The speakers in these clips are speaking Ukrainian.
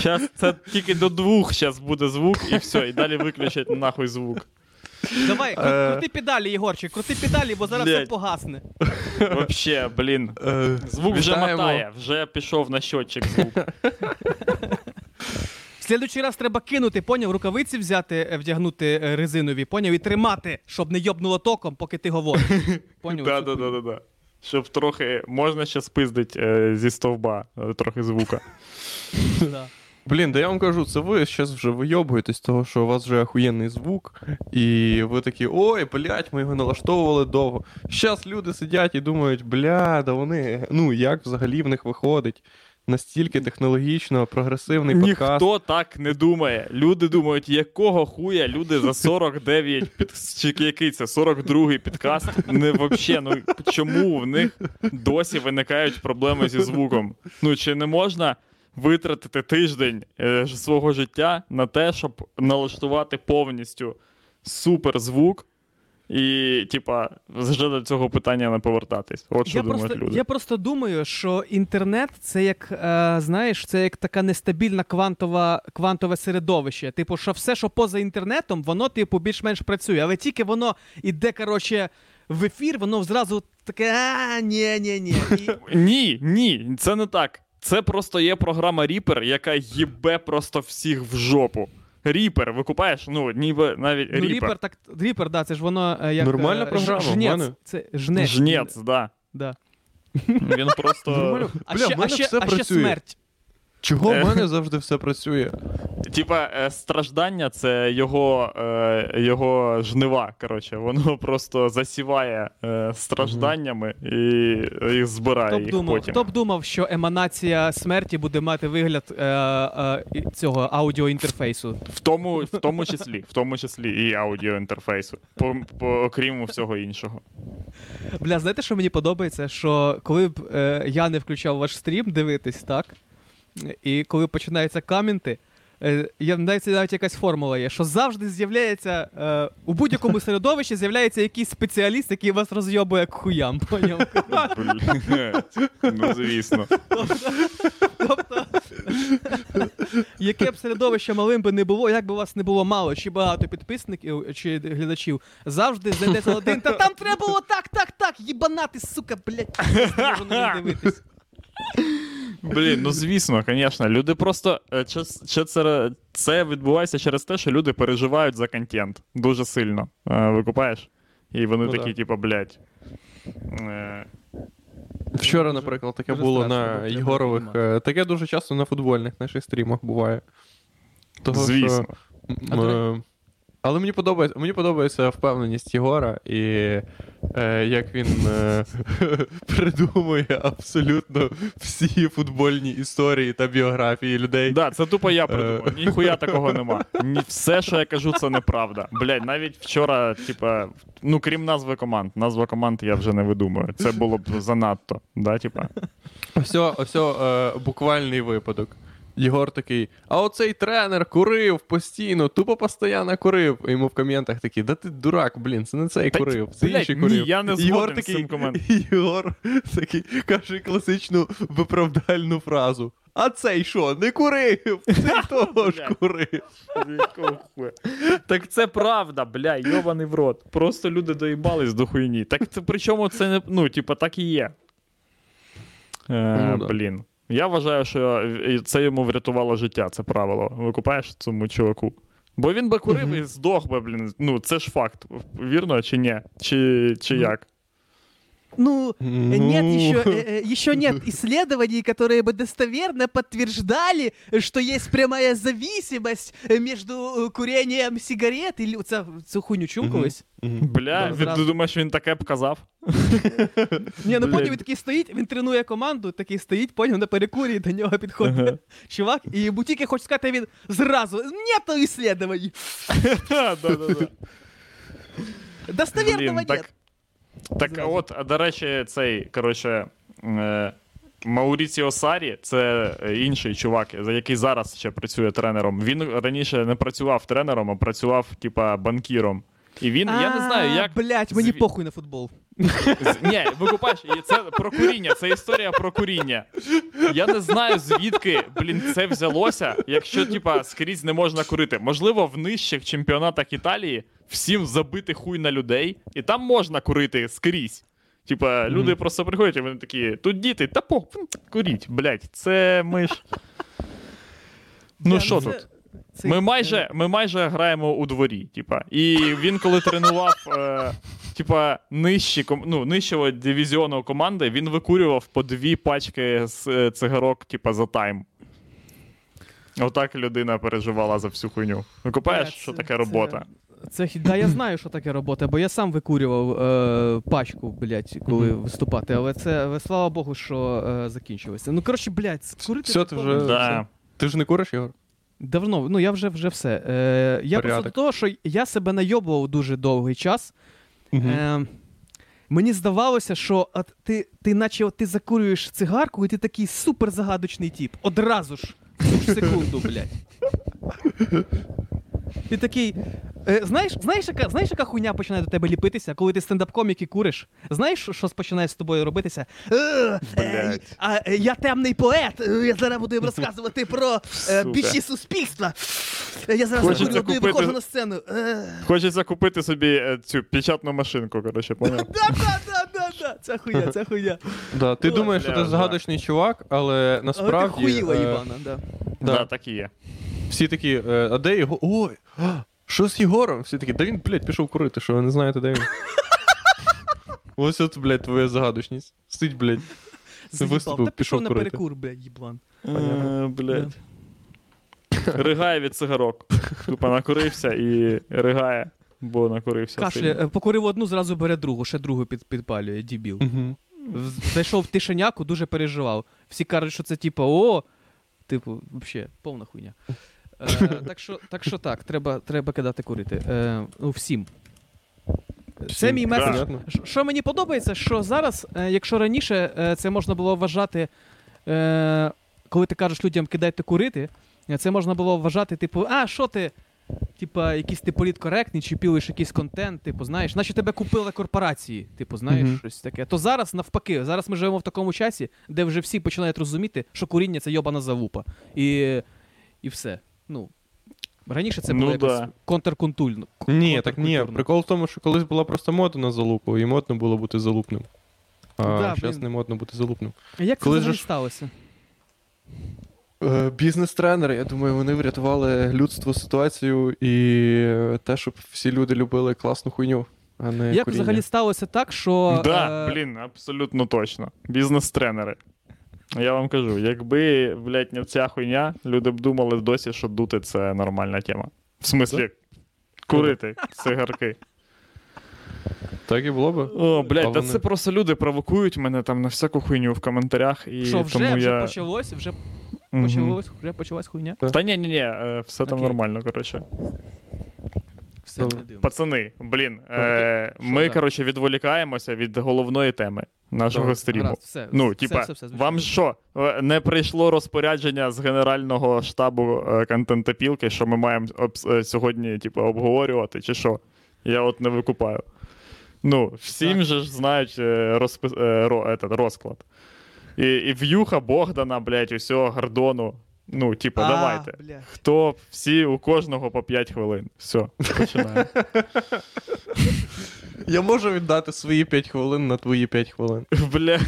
Щас це тільки до двох зараз буде звук, і все, і далі виключать нахуй звук. Давай, кру- Е. крути педалі, Єгорчик, крути педалі, бо зараз все Блядь. погасне. Вообще, блін. Е, Звук вже мотає, вже пішов на щотчик звук. В слідуючий раз треба кинути, поняв, рукавиці взяти, е, вдягнути е, резинові, поняв, і тримати, щоб не йобнуло током, поки ти говориш. Поняв? Да, да, да, да, да. Щоб трохи можна ще спиздить е, зі стовба, е, трохи звука. Блін, да я вам кажу, це ви зараз вже вийобуєтесь, того, що у вас вже охуєнний звук, і ви такі, ой, блядь, ми його налаштовували довго. Зараз люди сидять і думають, бля, да вони, ну як взагалі в них виходить настільки технологічно прогресивний подкаст. Ніхто так не думає. Люди думають, якого хуя люди за 49 під... чи який це 42-й підкаст. Не вообще, ну чому в них досі виникають проблеми зі звуком? Ну чи не можна витратити тиждень е, свого життя на те, щоб налаштувати повністю суперзвук? І, типа, вже до цього питання не повертатись. От що Я думають просто, люди. я просто думаю, що інтернет це як, е, знаєш, це як така нестабільна квантова, квантове середовище. Типу, що все, що поза інтернетом, воно, типу, більш-менш працює. Але тільки воно іде, коротше, в ефір, воно зразу таке, а, ні, ні, ні. І, Ні, ні, це не так. Це просто є програма Reaper, яка їбе просто всіх в жопу. Reaper, викупаєш? Ну, ніби навіть ну, Ріпер. Ріпер, так, Ріпер, да, це ж воно е, як... Нормальна е, програма, Жнець. мене. Це жнець. Жнець, да. Да. Він просто. Нормально. А, Бля, ще, в мене а, ще, все а ще працює. смерть. Чого Е. в мене завжди все працює? Типа, е, страждання це його, е, його жнива. Коротше, воно просто засіває е, стражданнями і їх збирає Хто б їх думав, потім. хто б думав, що еманація смерті буде мати вигляд е, е, цього аудіоінтерфейсу? В тому, в тому числі, в тому числі і аудіоінтерфейсу, по, по, окрім всього іншого. Бля, знаєте, що мені подобається? Що коли б е, я не включав ваш стрім дивитись, так? І коли починаються камінти, е, я навіть навіть якась формула є, що завжди з'являється е, у будь-якому середовищі з'являється якийсь спеціаліст, який вас розйобує як хуям. Поняв? Ну, звісно. Тобто, яке б середовище малим би не було, як би у вас не було мало, чи багато підписників, чи глядачів, завжди знайдеться один. Та там треба було так, так, так, їбанати, сука, блядь, не можу на дивитись. Блін, ну звісно, звісно. Люди просто е, чи, чи це, це відбувається через те, що люди переживають за контент дуже сильно. Е, Викупаєш? І вони Ну такі, да. типу, блядь. Е, Вчора, наприклад, таке дуже було страшно, на Єгорових. Таке дуже часто на футбольних наших стрімах буває. Того, звісно. Що, А але мені подобається, мені подобається впевненість Єгора і е, як він е, придумує абсолютно всі футбольні історії та біографії людей. Да, це тупо Е. я придумав. Ніхуя такого нема. Ні, все, що я кажу, це неправда. Блядь, навіть вчора, типа, ну крім назви команд. Назва команд я вже не видумую. Це було б занадто. Да, типа? Ось, ось е, буквальний випадок. Єгор такий, а оцей тренер курив постійно, тупо постійно курив. І йому в коментах такі, да ти дурак, блін, це не цей Та, курив, це блядь, інший ні, курив. я не Єгор згоден з цим коментом. Єгор такий каже класичну виправдальну фразу. А цей що, не курив? Ти того ж курив. Так це правда, бля, йобаний в рот. Просто люди доїбались до хуйні. Так це причому це не. Ну, типа, так і є. Е, Ну да. Блін. Я вважаю, що це йому врятувало життя, це правило. Викупаєш цьому чуваку. Бо він би курив і здох би, блін. Ну, це ж факт. Вірно чи ні? Чи, чи Ну, як? Ну, Ну. нет еще, э, э, еще нет исследований, которые бы достоверно подтверждали, что есть прямая зависимость э, между э, курением сигарет и лю- Це, цю хуйню чув колись? Бля, Да, він- зразу. ти думаєш, він таке б казав? Ні, ну Блядь. потім він такий стоїть, він тренує команду, такий стоїть, поняв, на перекурі, і до нього підходить Ага. чувак, і йому тільки хоче сказати, він зразу нету исследований. Да-да-да. Достоверного Блін, нет. так, Зразу. от, до речі, цей, коротше, е, Мауріціо Сарі, це е, інший чувак, за який зараз ще працює тренером. Він раніше не працював тренером, а працював, типа, банкіром. І він, я не знаю, як. Блять, мені зві- похуй на футбол. З- Ні, викупаєш, і це про куріння, це історія про куріння. Я не знаю, звідки, блін, це взялося, якщо, типа, скрізь не можна курити. Можливо, в нижчих чемпіонатах Італії всім забити хуй на людей, і там можна курити скрізь. Типа, люди просто приходять, і вони такі, тут діти, та по, куріть, блядь, це ми ж. Ну Я- що це- тут? Це- Ми майже, ми майже граємо у дворі, типа. І він, коли тренував, е, типа, нижчі, ну, нижчого дивізіону команди, він викурював по дві пачки з е, цигарок, типа, за тайм. Отак людина переживала за всю хуйню. Викупаєш, Бля, що це- таке це- робота? Це хі- да, я знаю, що таке робота, бо я сам викурював е, пачку, блядь, коли Мгм. виступати, але це але, слава Богу, що е, закінчилося. Ну, коротше, блядь, курити Все, ти вже- Да. Ти ж не куриш, Ігор? Давно, ну я вже вже все. Е, я просто до того, що я себе найобував дуже довгий час. Е, мені здавалося, що от ти, ти наче от ти закурюєш цигарку, і ти такий супер загадочний тип. Одразу ж секунду, блядь. Ти такий. Е, знаєш, знаєш, яка, знаєш, яка хуйня починає до тебе ліпитися, коли ти стендап-комік і куриш? Знаєш, що, починає з тобою робитися? Е, е, Блядь. а, е, я темний поет. е, Я зараз буду їм розказувати про е, Сука. суспільства. Е, Я зараз Хочеться одну і купити- виходжу на сцену. Е. Хочеться купити собі е, цю печатну машинку, коротше, поняв? Да, да, да, да, да. Це хуйня, це хуйня. Да, ти думаєш, що бля, ти загадочний чувак, але Але насправді. ти хуїла е, да. Да. Да, так і є. Всі такі, е, а де його? Ой, що з Єгором? Всі такі, да він, блядь, пішов курити, що ви не знаєте, де він. Ось от, блядь, твоя загадочність. Стить, блядь. Виступив, Та пішов на курити. перекур, блядь, їблан. Е, Блядь. Ригає від цигарок. Тупо накурився і ригає, бо накурився. Кашля, е, покурив одну, зразу бере другу, ще другу під, підпалює, дібіл. Угу. В- Зайшов в тишеняку, дуже переживав. Всі кажуть, що це типу, о, типу, взагалі, повна хуйня. Е, так, що, так що так, треба, треба кидати курити. Е, ну, всім. Це мій меседж. Що мені подобається, що зараз, е, якщо раніше е, це можна було вважати, коли ти кажеш людям кидайте курити, це можна було вважати, типу, а що ти? Типа, якийсь ти політкоректний, чи пілиш якийсь контент, типу, знаєш, наче тебе купили корпорації, типу, знаєш, Мгм. щось таке. То зараз навпаки, зараз ми живемо в такому часі, де вже всі починають розуміти, що куріння це йобана залупа. І, і все. Ну, раніше це Ну було якось да. контркультурно. Ні, так ні. Прикол в тому, що колись була просто мода на залупу, і модно було бути залупним. А зараз блін. не модно бути залупним. А Як це Коли взагалі ж- сталося? Е, Бізнес-тренери, я думаю, вони врятували людство ситуацію і те, щоб всі люди любили класну хуйню, а не Як куріння. взагалі сталося так, що. Да, е, блін, абсолютно точно. Бізнес-тренери. Я вам кажу, якби, блядь, не ця хуйня, люди б думали досі, що дути це нормальна тема. В смислі, курити цигарки. Так і було би. О, блядь, та вони- це просто люди провокують мене там на всяку хуйню в коментарях. І Що вже, тому вже я... почалось, вже Мгм. почалось, вже почалась хуйня. Та ні, ні, ні, е, все там Окей. нормально, коротше. Добре. Пацани, блін, е, Що ми, так? коротше, відволікаємося від головної теми нашого Добре, стріму. Гаразд, все, Ну, все, типа, все, все, звичайно. вам що, е, не прийшло розпорядження з Генерального штабу е, контентопілки, що ми маємо обс- е, сьогодні, типа, обговорювати, чи що? Я от не викупаю. Ну, всім Так. же ж знають е, розпис... е, ро... этот, розклад. І, і в'юха Богдана, блядь, усього Гордону. Ну, типа, А, давайте. бля. Хто всі у кожного по 5 хвилин. Все, починаємо. Я можу віддати свої 5 хвилин на твої 5 хвилин. Бля.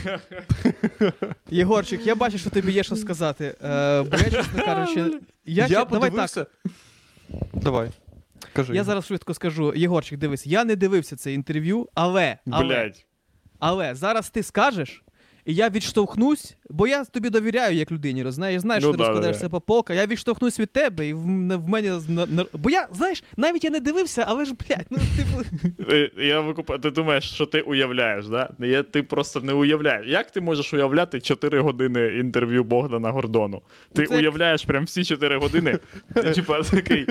Єгорчик, я бачу, що тобі є що сказати. Е, бо я, чесно кажучи, я, я давай так. Давай. Кажи. Я зараз швидко скажу. Єгорчик, дивись, я не дивився це інтерв'ю, але, але, Блядь. але зараз ти скажеш, і я відштовхнусь, бо я тобі довіряю як людині, розумієш, я знаю, що Ну ти да, розкладаєш да. по полках, я відштовхнусь від тебе, і в, в мене. Бо я, знаєш, навіть я не дивився, але ж, блядь, ну типу. Я викупаю, ти думаєш, що ти уявляєш, да? Я, ти просто не уявляєш. Як ти можеш уявляти 4 години інтерв'ю Богдана Гордону? Ти Це- уявляєш прям всі 4 години. Типа такий.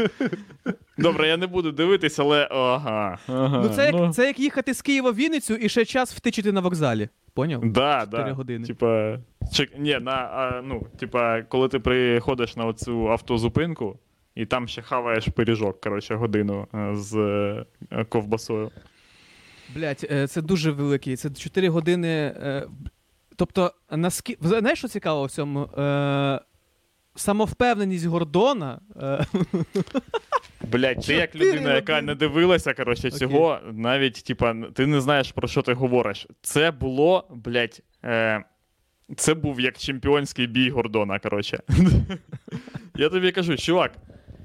Добре, я не буду дивитись, але ага. ага Ну, це як, це як їхати з Києва в Вінницю і ще час втичити на вокзалі. Поняв? Да, 4 да. години. Типа, чек... Ні, на, а, ну, типа, коли ти приходиш на оцю автозупинку, і там ще хаваєш пиріжок, коротше, годину е, з е, ковбасою. Блять, е, це дуже великий. Це 4 години. Тобто, наскільки. Знаєш, що цікаво в цьому? Самовпевненість Гордона. е, Блять, ти як людина, яка не дивилася, коротше, цього, навіть, типа, ти не знаєш, про що ти говориш. Це було, блять, е, це був як чемпіонський бій Гордона, коротше. Я тобі кажу, чувак.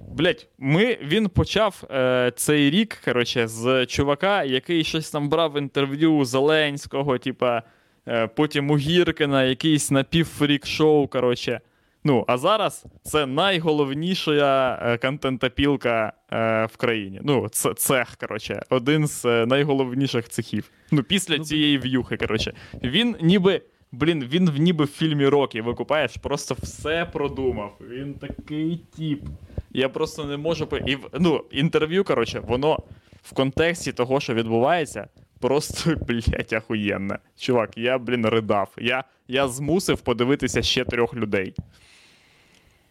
Блять, ми, він почав е, цей рік, коротше, з чувака, який щось там брав інтерв'ю Зеленського, типа, е, потім у Гіркина, якийсь напівфрік-шоу, коротше. Ну, а зараз це найголовніша е, контентопілка е, в країні. Ну, це цех, коротше, один з е, найголовніших цехів. Ну, після Ну, цієї в'юхи, коротше. Він ніби. Блін, він в ніби в фільмі Рокі, викупаєш, просто все продумав. Він такий тіп. Я просто не можу. по- І, ну, інтерв'ю, коротше, воно в контексті того, що відбувається, просто, блядь, ахуєнне. Чувак, я, блін, ридав. Я, я змусив подивитися ще трьох людей.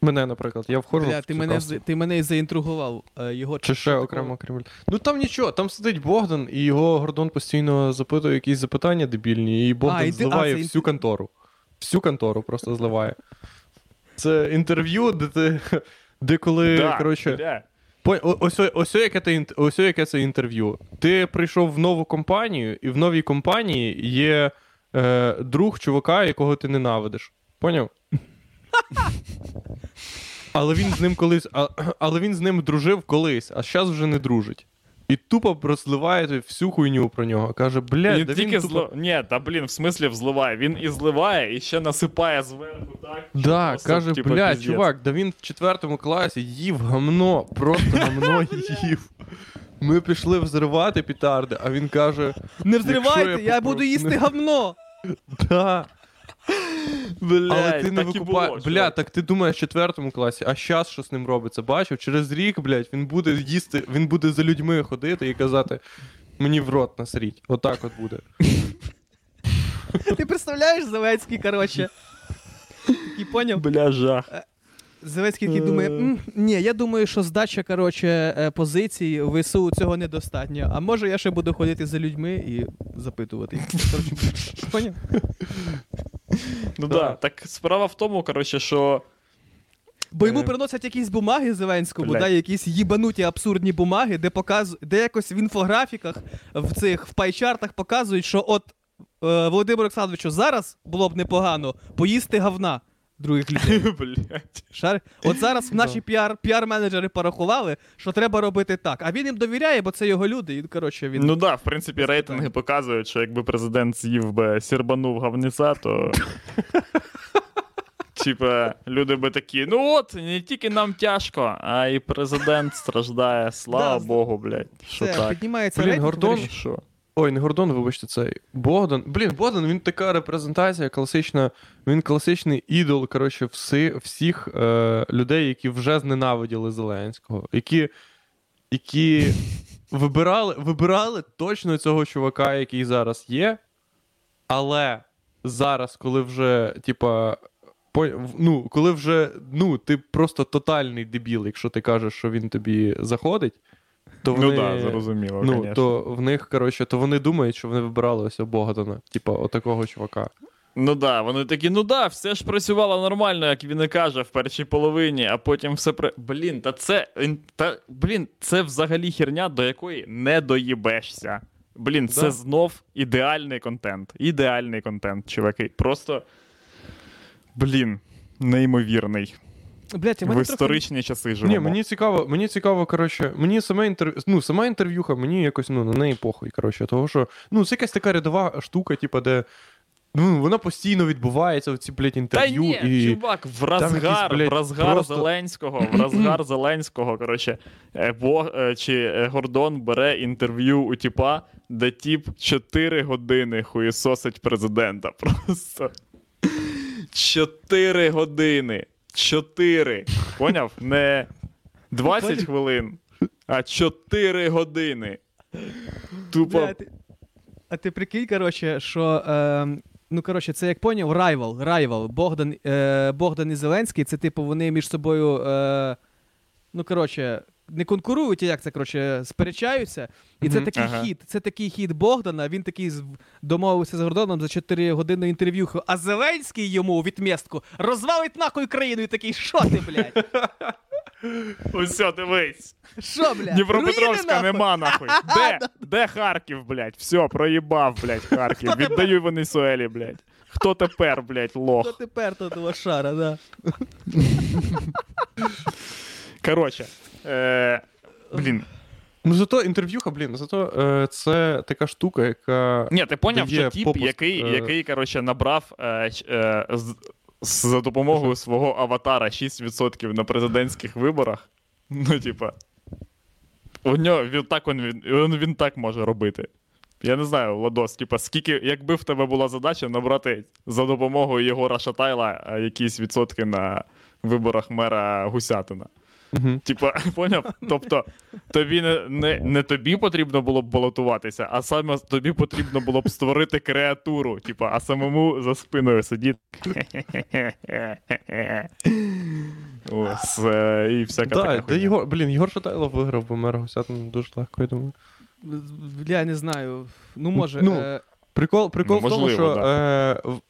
Мене, наприклад, я входжу. Бля, в ти цю мене, касту. з- ти мене заінтригував. е, Його Чи ще окремо Кремль. Ну там нічого, там сидить Богдан, і його Гордон постійно запитує якісь запитання дебільні, і Богдан і ти- а, зливає це всю контору. Всю контору просто зливає. Це інтерв'ю, де ти. Де коли, Да, коротше, бля. по- о- ось, о- ось, о яке ти, інт- ось о яке це інтерв'ю. Ти прийшов в нову компанію, і в новій компанії є е, друг чувака, якого ти ненавидиш. Поняв? Але він з ним колись. А, але він з ним дружив колись, а зараз вже не дружить. І тупо розливає всю хуйню про нього. Каже, блядь, Він да тільки він тупо... зли... Ні, та блін, в смислі взливає. Він і зливає, і ще насипає зверху так. Да, просто, каже, типу, блядь, піздець. чувак, да він в четвертому класі їв гамно, просто гамно їв. Ми пішли взривати петарди, а він каже: Не взривайте, я я, попро- буду їсти говно. да. Блядь, Але ти не викупаєш. Бля, так ти думаєш в четвертому класі, а щас що з ним робиться? Бачив? Через рік, блядь, він буде їсти, він буде за людьми ходити і казати: мені в рот насріть. Отак от буде. Ти представляєш Зеленський, коротше. Такий поняв? Бля, жах. Зеленський такий думає: «М, ні, я думаю, що здача коротше, е, позицій ВСУ цього недостатньо. А може я ще буду ходити за людьми і запитувати їх. Коротше, поняв? Ну Да. да. Так справа в тому, коротше, що. Бо йому Е. приносять якісь бумаги Зеленському, да, якісь їбануті абсурдні бумаги, де показ... де якось в інфографіках, в цих в pie chart ах показують, що от е, Володимиру Олександровичу зараз було б непогано поїсти говна других людей. Блядь. Шар... От зараз наші піар, піар-менеджери порахували, що треба робити так. А він їм довіряє, бо це його люди. І, коротше, він... Ну да, в принципі, рейтинги показують, що якби президент з'їв би сірбанув говніця, то. Типа, люди би такі, ну от, не тільки нам тяжко, а і президент страждає. Слава Да, Богу, блядь. Що це так? піднімається Блін, рейтинг, Гордон- Що? Ой, не Гордон, вибачте, цей. Богдан. Блін, Богдан, він така репрезентація, класична. Він класичний ідол, коротше, всі, всіх е, людей, які вже зненавиділи Зеленського, які, які вибирали, вибирали точно цього чувака, який зараз є. Але зараз, коли вже, типа. Ну, коли вже ну, ти просто тотальний дебіл, якщо ти кажеш, що він тобі заходить, то вони, Ну так, да, зрозуміло, Ну, конечно. то в них, коротше, то вони думають, що вони вибирали ось Богдана, типа, отакого чувака. Ну да, вони такі, ну да, все ж працювало нормально, як він і каже, в першій половині, а потім все при. Блін, та це. Та, блін, це взагалі херня, до якої не доїбешся. Блін, це Да. знов ідеальний контент. Ідеальний контент, чуваки. Просто. Блін, неймовірний. Блядь, у В трохи... історичні часи живемо. Ні, мені цікаво, мені цікаво, коротше, мені саме інтерв'ю, ну, сама інтерв'юха, мені якось ну, на неї похуй, коротше, того що, ну, це якась така рядова штука, типа, де. Ну, вона постійно відбувається, оці, блядь, Та інтерв'ю. ні, і... чувак, в розгар, якісь, блядь, в розгар просто- Зеленського, в розгар Зеленського, коротше, е, Бог, е, чи е, Гордон бере інтерв'ю у тіпа, де тіп 4 години хуєсосить президента. Просто. 4 години. 4. Поняв? Не 20 хвилин, а 4 години. Тупо. Бля, ти... А ти прикинь, коротше, що. Е... Ну, коротше, це як поняв, райвал. Райвал. Богдан, е... Богдан і Зеленський, це типу вони між собою. Е... ну коротше, не конкурують, як це коротше, сперечаються. І це такий Ага. хід. Це такий хід Богдана. Він такий домовився з Гордоном за 4 години інтерв'ю. А Зеленський йому у відмістку розвалить нахуй країну і такий, що ти, блядь? Усе, дивись. Що, блядь? Дніпропетровська нема нахуй. Де? Де Харків, блядь? Все, проїбав, блядь, Харків. Віддаю Венесуелі, блядь. Хто тепер, блядь, Хто лох? тепер тут лошара, да. Коротше. Е, блін. Ну зато інтерв'юха, блін, зато е, це така штука, яка. Ні, ти поняв, що тіп, попуск, який, е, який коротше, набрав е, е, з, за допомогою свого аватара 6% на президентських виборах. Ну, типа. У нього він так, він, він, він так може робити. Я не знаю, Владос, типа, скільки, якби в тебе була задача набрати за допомогою Єгора Шатайла е, якісь відсотки на виборах мера Гусятина. Мгм. Типа, поняв? Тобто, тобі не, не, не тобі потрібно було б балотуватися, а саме тобі потрібно було б створити креатуру, типа, а самому за спиною сидіти. Ось, е, і всяка така. Да, да, хуйня. Єгор, блін, Єгор Шатайлов виграв, бо мер Гусятин дуже легко, я думаю. Я не знаю. Ну, може. Ну, е, Прикол, прикол Ну, в тому, можливо, що е, в- в-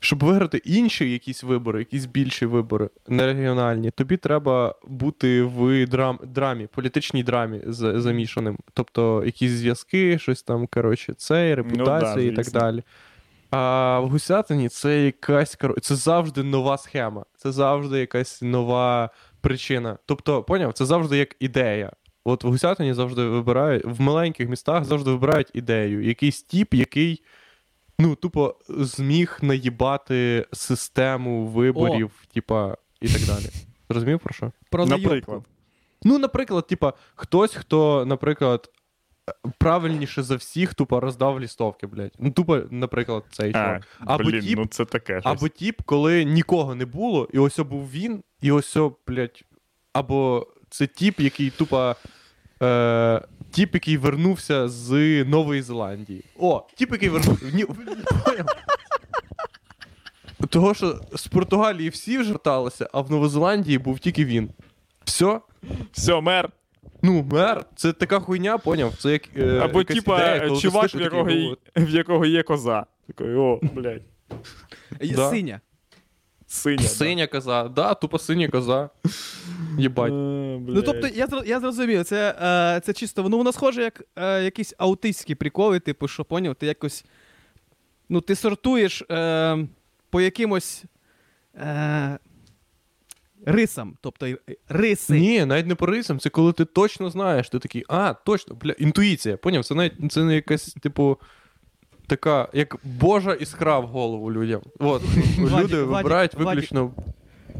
щоб виграти інші якісь вибори, якісь більші вибори, не регіональні, тобі треба бути в драм, драмі, політичній драмі замішаним. Тобто якісь зв'язки, щось там, коротше, це, репутація і так далі. А в Гусятині це якась це завжди нова схема, це завжди якась нова причина. Тобто, поняв, це завжди як ідея. От в Гусятині завжди вибирають, в маленьких містах завжди вибирають ідею. Якийсь тіп, який ну, тупо зміг наїбати систему виборів, типа, і так далі. Зрозумів про що? про Наприклад. Ну, наприклад, типа, хтось, хто, наприклад, правильніше за всіх, тупо роздав лістовки, блядь. Ну, тупо, наприклад, цей А, чувак. Або блін, тіп- ну це таке. щось. Або тіп, коли нікого не було, і ось був він, і ось, блядь, або це тіп, який тупо. Е, тіп, який вернувся з Нової Зеландії. О, тіп, який вернувся. Ні. Того, що з Португалії всі вже верталися, а в Новозеландії був тільки він. Все? Все, мер. Ну, мер, це така хуйня, поняв? Це як. Е, Або якась типа ідея, коли ти чувак, в такий, якого, є- в якого є коза. Такий, о, блядь, Е, Да. Синя. Синя. да. Синя коза, да, тупо синя коза. Єбать. Е, Ну, тобто, я, я зрозумів, це, е, це чисто, ну воно схоже як е, якісь аутистські приколи, типу, що поняв, ти якось. Ну, ти сортуєш е, по якимось е, рисам, тобто риси. Ні, навіть не по рисам, це коли ти точно знаєш, ти такий, а, точно, бля, інтуїція, поняв? Це навіть це не якась, типу, така, як Божа іскра в голову людям. От, люди вибирають виключно.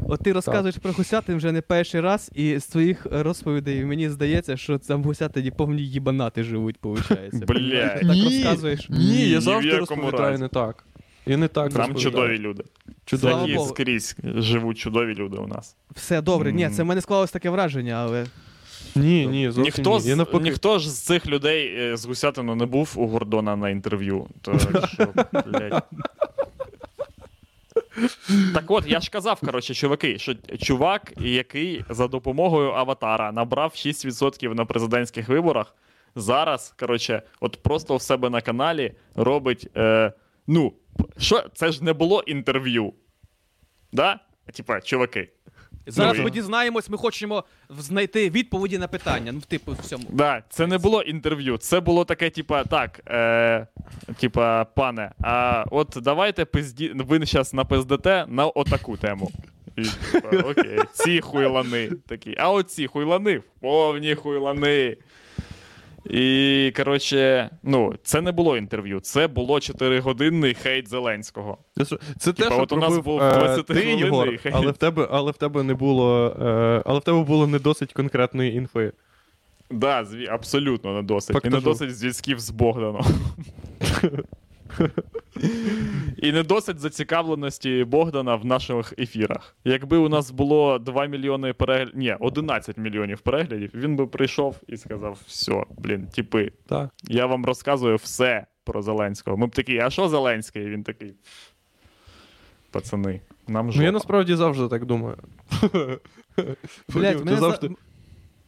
От ти розказуєш про гусятин вже не перший раз, і з твоїх розповідей мені здається, що там гусятині повні їбанати живуть, виходить. Блядь. Так. Ні, Ні, ні я завжди розповідаю разі. не так. Я не так Там чудові люди. Чудові. Такі скрізь живуть чудові люди у нас. Все добре. Ні, це в мене склалось таке враження, але. Ні, ні, зовсім Ніхто, ні. з, Я навпаки, ніхто ж з цих людей е, з Гусятину не був у Гордона на інтерв'ю. То що, блядь. Так от, я ж казав, коротше, чуваки, що чувак, який за допомогою аватара набрав 6% на президентських виборах, зараз, коротше, от просто в себе на каналі робить. Е, ну, що, це ж не було інтерв'ю. Да? Типа, чуваки. Зараз ми дізнаємось, ми хочемо знайти відповіді на питання. Ну, типу, в цьому. Да, це не було інтерв'ю. Це було таке, типа, так, е, типа, пане, а от давайте пизді... ви зараз напиздите на отаку тему. І, типа, окей, ці хуйлани такі. А оці хуйлани, повні хуйлани. І, коротше, ну, це не було інтерв'ю, це було 4-годинний хейт Зеленського. Це, те, що от у нас був е, 20-хвилинний Єгор, хейт. але в тебе, але в тебе не було, е, але в тебе було не досить конкретної інфи. Да, зві... абсолютно не досить. І не досить зв'язків з Богданом. І не досить зацікавленості Богдана в наших ефірах. Якби у нас було 2 мільйони переглядів, ні, 11 мільйонів переглядів, він би прийшов і сказав: все, блін, типи, Так. я вам розказую все про Зеленського. Ми б такі, а що Зеленський? І він такий. Пацани, нам Ну я насправді завжди так думаю. Блять, мене, завжди- за...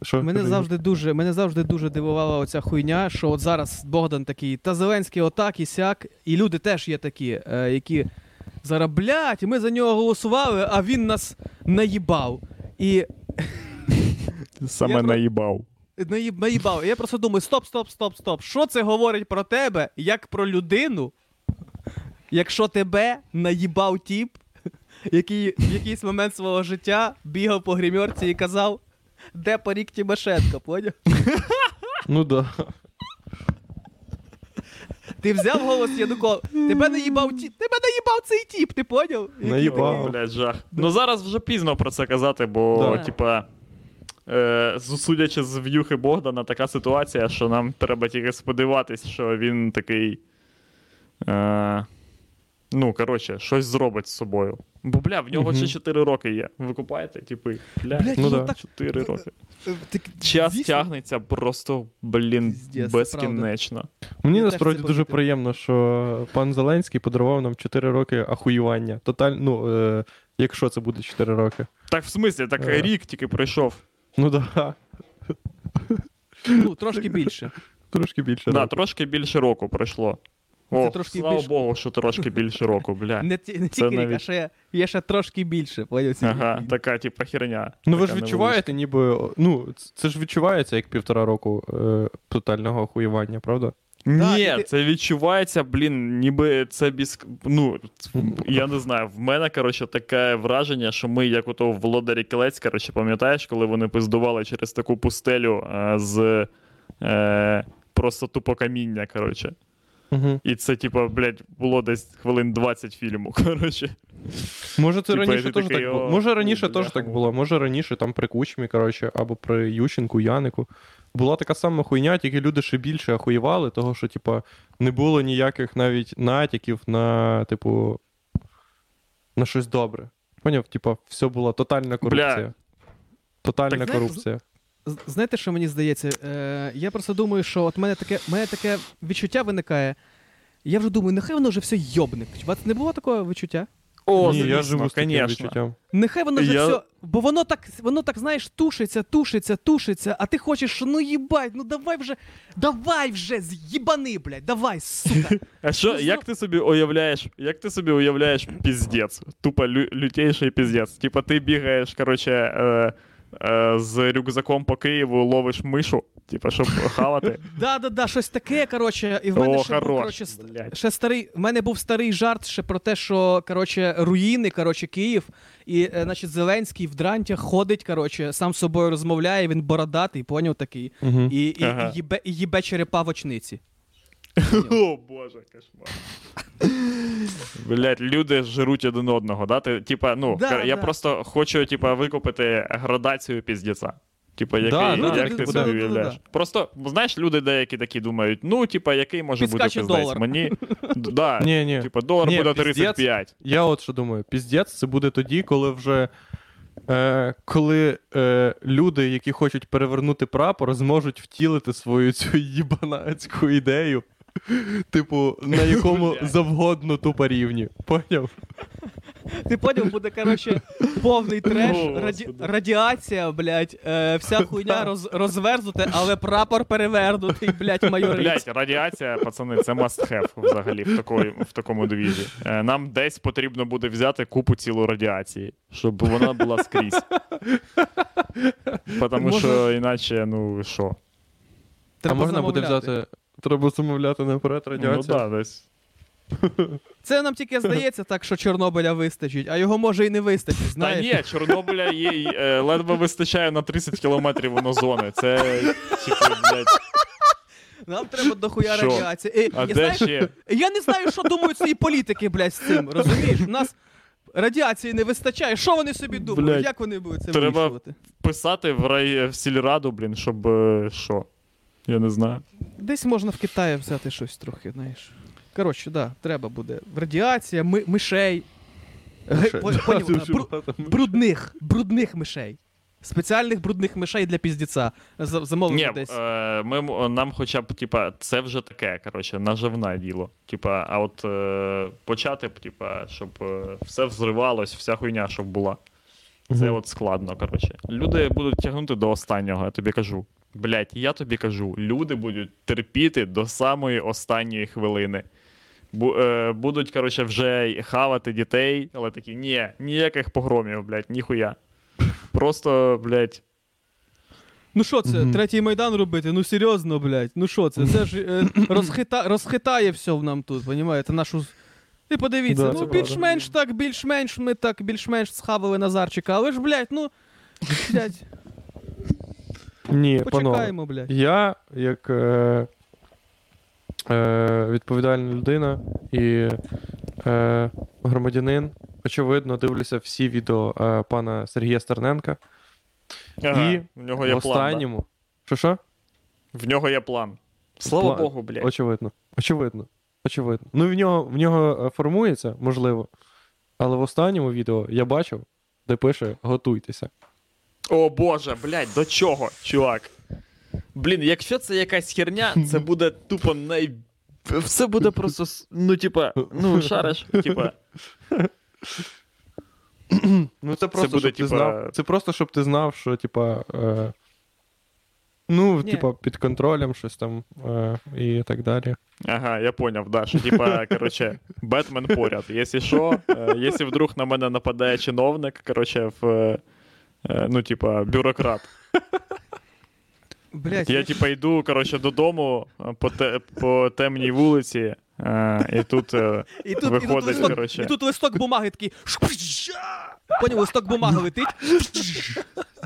Що? мене завжди дуже, мене завжди дуже дивувала оця хуйня, що от зараз Богдан такий, та Зеленський отак і сяк, і люди теж є такі, е, які зараз, блять, ми за нього голосували, а він нас наїбав. І Саме Я наїбав. наїб, наїбав. І я просто думаю: стоп, стоп, стоп, стоп. Що це говорить про тебе, як про людину, якщо тебе наїбав тіп, який в якийсь момент свого життя бігав по гримерці і казав, де парік Тимошенко, поняв? Ну да. Ти взяв голос Януко, тебе наїбав тіп, тебе наїбав цей тіп, ти поняв? Який Наїбав. такий- блядь, жах. Ну зараз вже пізно про це казати, бо, Да. типа. Е, з- судячи з в'юхи Богдана, така ситуація, що нам треба тільки сподіватись, що він такий. Е, ну, коротше, щось зробить з собою. Бо, бля, в нього Мгм. ще 4 роки є. Ви купаєте, типи, бля, Ну ну, да. 4 роки. так, Час звісно, тягнеться просто, блін, це безкінечно. Мені насправді дуже приємно, що пан Зеленський подарував нам 4 роки ахуювання. Тоталь, ну, е, якщо це буде 4 роки. Так в смислі, так Е. рік тільки пройшов. Ну да. Ну, трошки більше. Трошки більше. Да, року. трошки більше року пройшло. Це трошки слава більше. Богу, що трошки більше року, бля. Не, ті- не тільки рік, а ще, є ще трошки більше. Ага, така, типа, херня. Ну ви ж відчуваєте, ніби. Ну, це ж відчувається як півтора року е, тотального ахуювання, правда? невеличка. Так, і Ні, ти- це відчувається, блін, ніби це біз... Ну, я не знаю, в мене, коротше, таке враження, що ми, як ото в Володарі Кілець, коротше, пам'ятаєш, коли вони пиздували через таку пустелю е, з е, просто тупо каміння, коротше. Угу. І це, типа, блядь, було десь хвилин 20 фільму, коротше. Може, це Типа, раніше теж так було. Може, раніше теж так було. Може, раніше там при Кучмі, коротше, або при Ющенку, Янику. Була така сама хуйня, тільки люди ще більше ахуєвали, того, що, типа, не було ніяких навіть натяків на, типу, на щось добре. Поняв? Типа, все була тотальна корупція. Тотальна Так, корупція. Знаєте, що мені здається? Е, я просто думаю, що от мене таке, мене таке відчуття виникає. Я вже думаю, нехай воно вже все йобник. У вас не було такого відчуття? О, Ні, я живу з таким конечно. відчуттям. Нехай воно вже Я- все. Бо воно так, воно так, знаєш, тушиться, тушиться, тушиться, а ти хочеш, що, ну їбать, ну давай вже, давай вже, з'їбани, блядь, давай, сука. А що, Ну, як ти собі уявляєш, як ти собі уявляєш піздець? Тупо лю, лютейший піздець. Типа ти бігаєш, короче, е, з рюкзаком по Києву ловиш мишу, типа, щоб хавати. Да-да-да, щось таке, коротше, і в мене ще був, коротше, ще старий, в мене був старий жарт ще про те, що, коротше, руїни, коротше, Київ, і, е, значить, Зеленський в дрантях ходить, коротше, сам з собою розмовляє, він бородатий, поняв такий, Угу. і, і, Ага. і, їбе, і їбе черепа в очниці. О, боже, кошмар. Блять, люди жруть один одного, да? Ти, типа, ну, Да, я да. просто хочу, типа, викупити градацію піздеця. Типа, який, Да, да, як да, ти да, собі да, да, уявляєш? да. Просто, знаєш, люди деякі такі думають, ну, типа, який може бути Підскаче пиздець? долар. Мені. Да, Ні, ні. Типа, долар Ні, буде пиздець. 35. Я от що думаю, піздець це буде тоді, коли вже. Е, коли е, люди, які хочуть перевернути прапор, зможуть втілити свою цю їбанацьку ідею, типу, на якому завгодно тупо рівні. Поняв? Ти поняв, буде, коротше, повний треш, раді... Радіація, блядь, е, вся хуйня роз... розвернута, але прапор перевернутий, блядь, майорить. Блять, радіація, пацани, це must have взагалі в, такої, в такому двіжі. Е, Нам десь потрібно буде взяти купу цілу радіації, щоб вона була скрізь. Тому що іначе, ну що? а можна буде взяти. Треба замовляти наперед Ну радіацію. да, десь. Це нам тільки здається так, що Чорнобиля вистачить, а його може і не вистачить, Та ні, Чорнобиля є, е, ледве вистачає на 30 кілометрів воно зони. Це типу, блядь, Нам треба дохуя Що? радіації. І, а і, де знаєш, ще? Я не знаю, що думають ці політики, блядь, з цим. Розумієш? У нас радіації не вистачає. Що вони собі думають? Блядь, Як вони будуть це треба- вирішувати? Писати в рай в сільраду, блін, щоб е, що? Я не знаю. Десь можна в Китаї взяти щось трохи, знаєш. Коротше, да, треба буде. Радіація, ми, мишей. Ге- Ще- по- поняв, бру- брудних, брудних мишей. Спеціальних брудних мишей для піздіця. За- Замовити Ні, десь. е, ми, м- нам хоча б, типа, це вже таке, коротше, наживне діло. Типа, а от е, почати б, типа, щоб е, все взривалось, вся хуйня, щоб була. Це Мгм. от складно, коротше. Люди будуть тягнути до останнього, я тобі кажу. Блять, я тобі кажу, люди будуть терпіти до самої останньої хвилини. Бу, е, будуть, коротше, вже й хавати дітей, але такі, ні, ніяких погромів, блядь, ніхуя. Просто, блядь, Ну що це, Мгм. третій майдан робити? Ну серйозно, блядь. Ну що це? Це ж е, розхита... розхитає все в нам тут, понімаєте? Нашу. І подивіться, Да, ну більш-менш так, більш-менш ми так більш-менш схавали Назарчика, але ж, блядь, ну. Блядь, Ні, панове. почекаємо, блядь. Я, як е, е, відповідальна людина і е, громадянин, очевидно, дивлюся всі відео е, пана Сергія Стерненка. ага, І в нього є в план. Да? останньому. Що що? В нього є план. Слава План. Богу, блядь. Очевидно. Очевидно. Очевидно. Ну, в нього, в нього е, формується, можливо. Але в останньому відео я бачив, де пише готуйтеся. О боже, блядь, до чого, чувак? Блін, якщо це якась херня, це буде тупо най. Все буде просто. Ну, типа, ну, шариш, типа. Ну, це просто, буде, щоб ти знав. Це просто, щоб ти знав, що, типа. Е, ну, Ні. типа, під контролем щось там е, і так далі. Ага, я поняв, да, що типа, короче, Бетмен поряд. Якщо що, е, якщо вдруг на мене нападає чиновник, короче, в. Е, Ну, типа, бюрократ. Блядь, Я, типа, йду, короче, додому е, по, те, по темній вулиці, е, і тут. е, і тут, і, тут листок, коротше. і тут листок бумаги такий. Поняв, листок бумаги летить.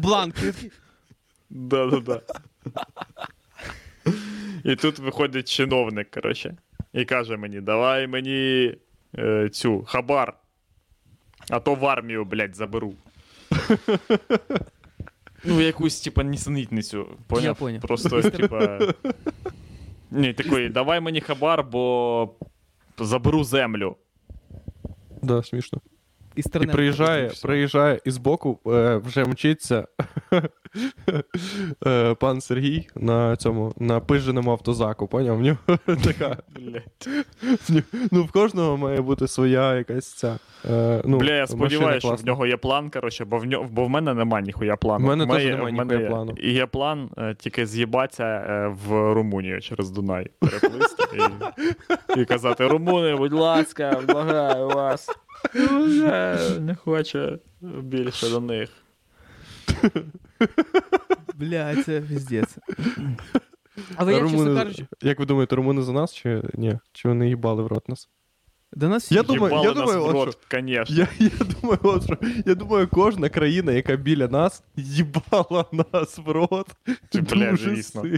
Бланк. Да-да-да. І тут виходить чиновник, коротше, і каже мені: давай мені е, цю хабар. А то в армію, блядь, заберу. Ну, якусь, типа, нісенітницю. Поняв? Я поняв. Просто, типа. Ні, такий, давай мені хабар, бо заберу землю. Да, смішно. І І приїжджає, приїжджає і збоку е, вже мчиться е, пан Сергій на цьому на пиженому автозаку, поняв? В нього така. В Ну, в кожного має бути своя якась ця. Е, ну, Бля, я сподіваюся, що в нього є план, коротше, бо в нього, бо в мене нема ніхуя плану. В мене теж Моє- нема в мене ніхуя є- плану. І є план е, тільки з'їбатися е, в Румунію через Дунай. Переплисти і, і казати: Румуни, будь ласка, благаю вас. Вже не хоче більше до них. Бля, це піздець. Але я, чесно кажучи, Як ви думаєте, румуни за нас чи ні? Чи вони їбали в рот нас? До нас Я думаю- нас думаю, от рот, конечно. Я, я думаю, от що, я думаю, кожна країна, яка біля нас, їбала нас в рот. Ти, бля, дуже звісно. сильно.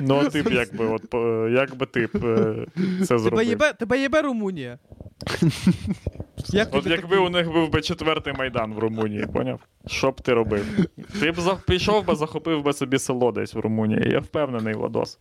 Ну, а ти б як би, от, по- як би ти б е, це Тебе зробив? єбе, тебе єбе Румунія. Як От якби у них був би четвертий майдан в Румунії, поняв? Що б ти робив? Ти б за- пішов би, захопив би собі село десь в Румунії. Я впевнений, Владос.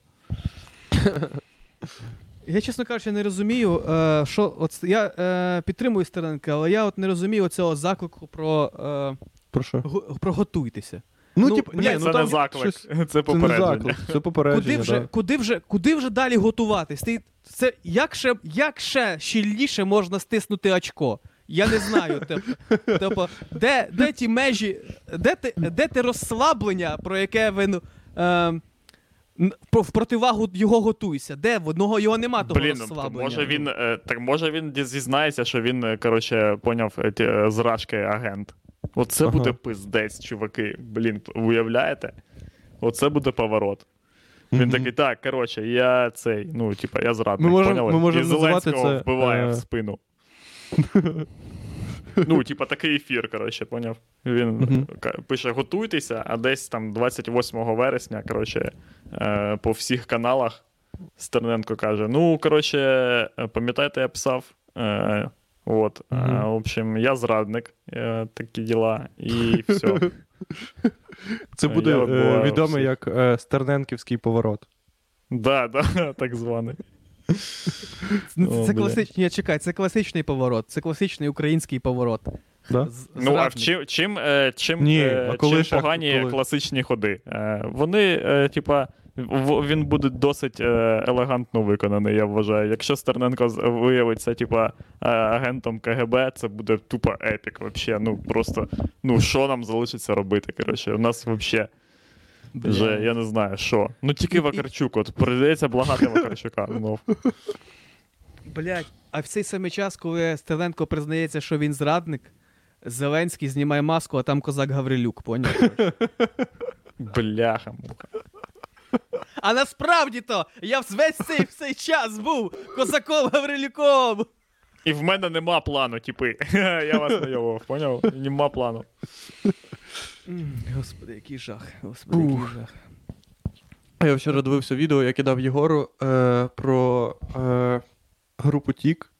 Я, чесно кажучи, не розумію, е, що от я е, підтримую Стерненка, але я от не розумію цього заклику про, е, Про що? го- про готуйтеся. Ну, Ну, типу, ні, це ну, там не заклик, щось- це Це не попередження. заклик, це попередження. Куди вже, да. куди, вже, куди вже далі готуватись? Ти, це, як, ще, як ще щільніше можна стиснути очко? Я не знаю. Типу, типу, де, де ті межі, де ти, де ти розслаблення, про яке ви. ну, Е, про- в противагу його готуйся. Де в одного його нема того Блін, ну, розслаблення. може він, е, так може він зізнається, що він, е, коротше, поняв е, ті, зражки агент. Оце Ага. буде пиздець, чуваки. Блін, уявляєте? Оце буде поворот. Він Мгм. такий, так, коротше, я цей, ну, типа, я зрадник. Ми можемо- поняли? ми можемо І Зеленського це, вбиває е, в спину. Ну, типа, такий ефір, коротше, поняв? Він ка- пише: готуйтеся, а десь там 28 вересня, коротше, е, по всіх каналах Стерненко каже: Ну, коротше, е, пам'ятаєте, я писав. Е, От, Мгм. в общем, я зрадник, такі діла, і все. Це буде я відомий як Стерненківський поворот. Да, да, так званий. Ну, це, це класичний, чекай, це класичний поворот. Це класичний український поворот. Да? Ну, а чим, чим, е, чим, Ні, е, а коли чим погані коли? класичні ходи? Е, Вони, типа, Він буде досить елегантно виконаний, я вважаю. Якщо Стерненко виявиться, типа, агентом КГБ, це буде тупо епік. Вообще. Ну просто, ну що нам залишиться робити? Коротше, у нас вообще вже, я не знаю, що. Ну тільки Вакарчук, от прийдеться благати Вакарчука знов. Блять, а в цей самий час, коли Стеленко признається, що він зрадник, Зеленський знімає маску, а там козак Гаврилюк, поняв? Бляха, муха. А насправді то я весь цей, цей час був козаком Гаврилюком. І в мене нема плану, типи. Я вас найовував, поняв? Нема плану. Господи, який жах. Господи, який жах. Я вчора дивився відео, я кидав Єгору е, про е, групу Тік.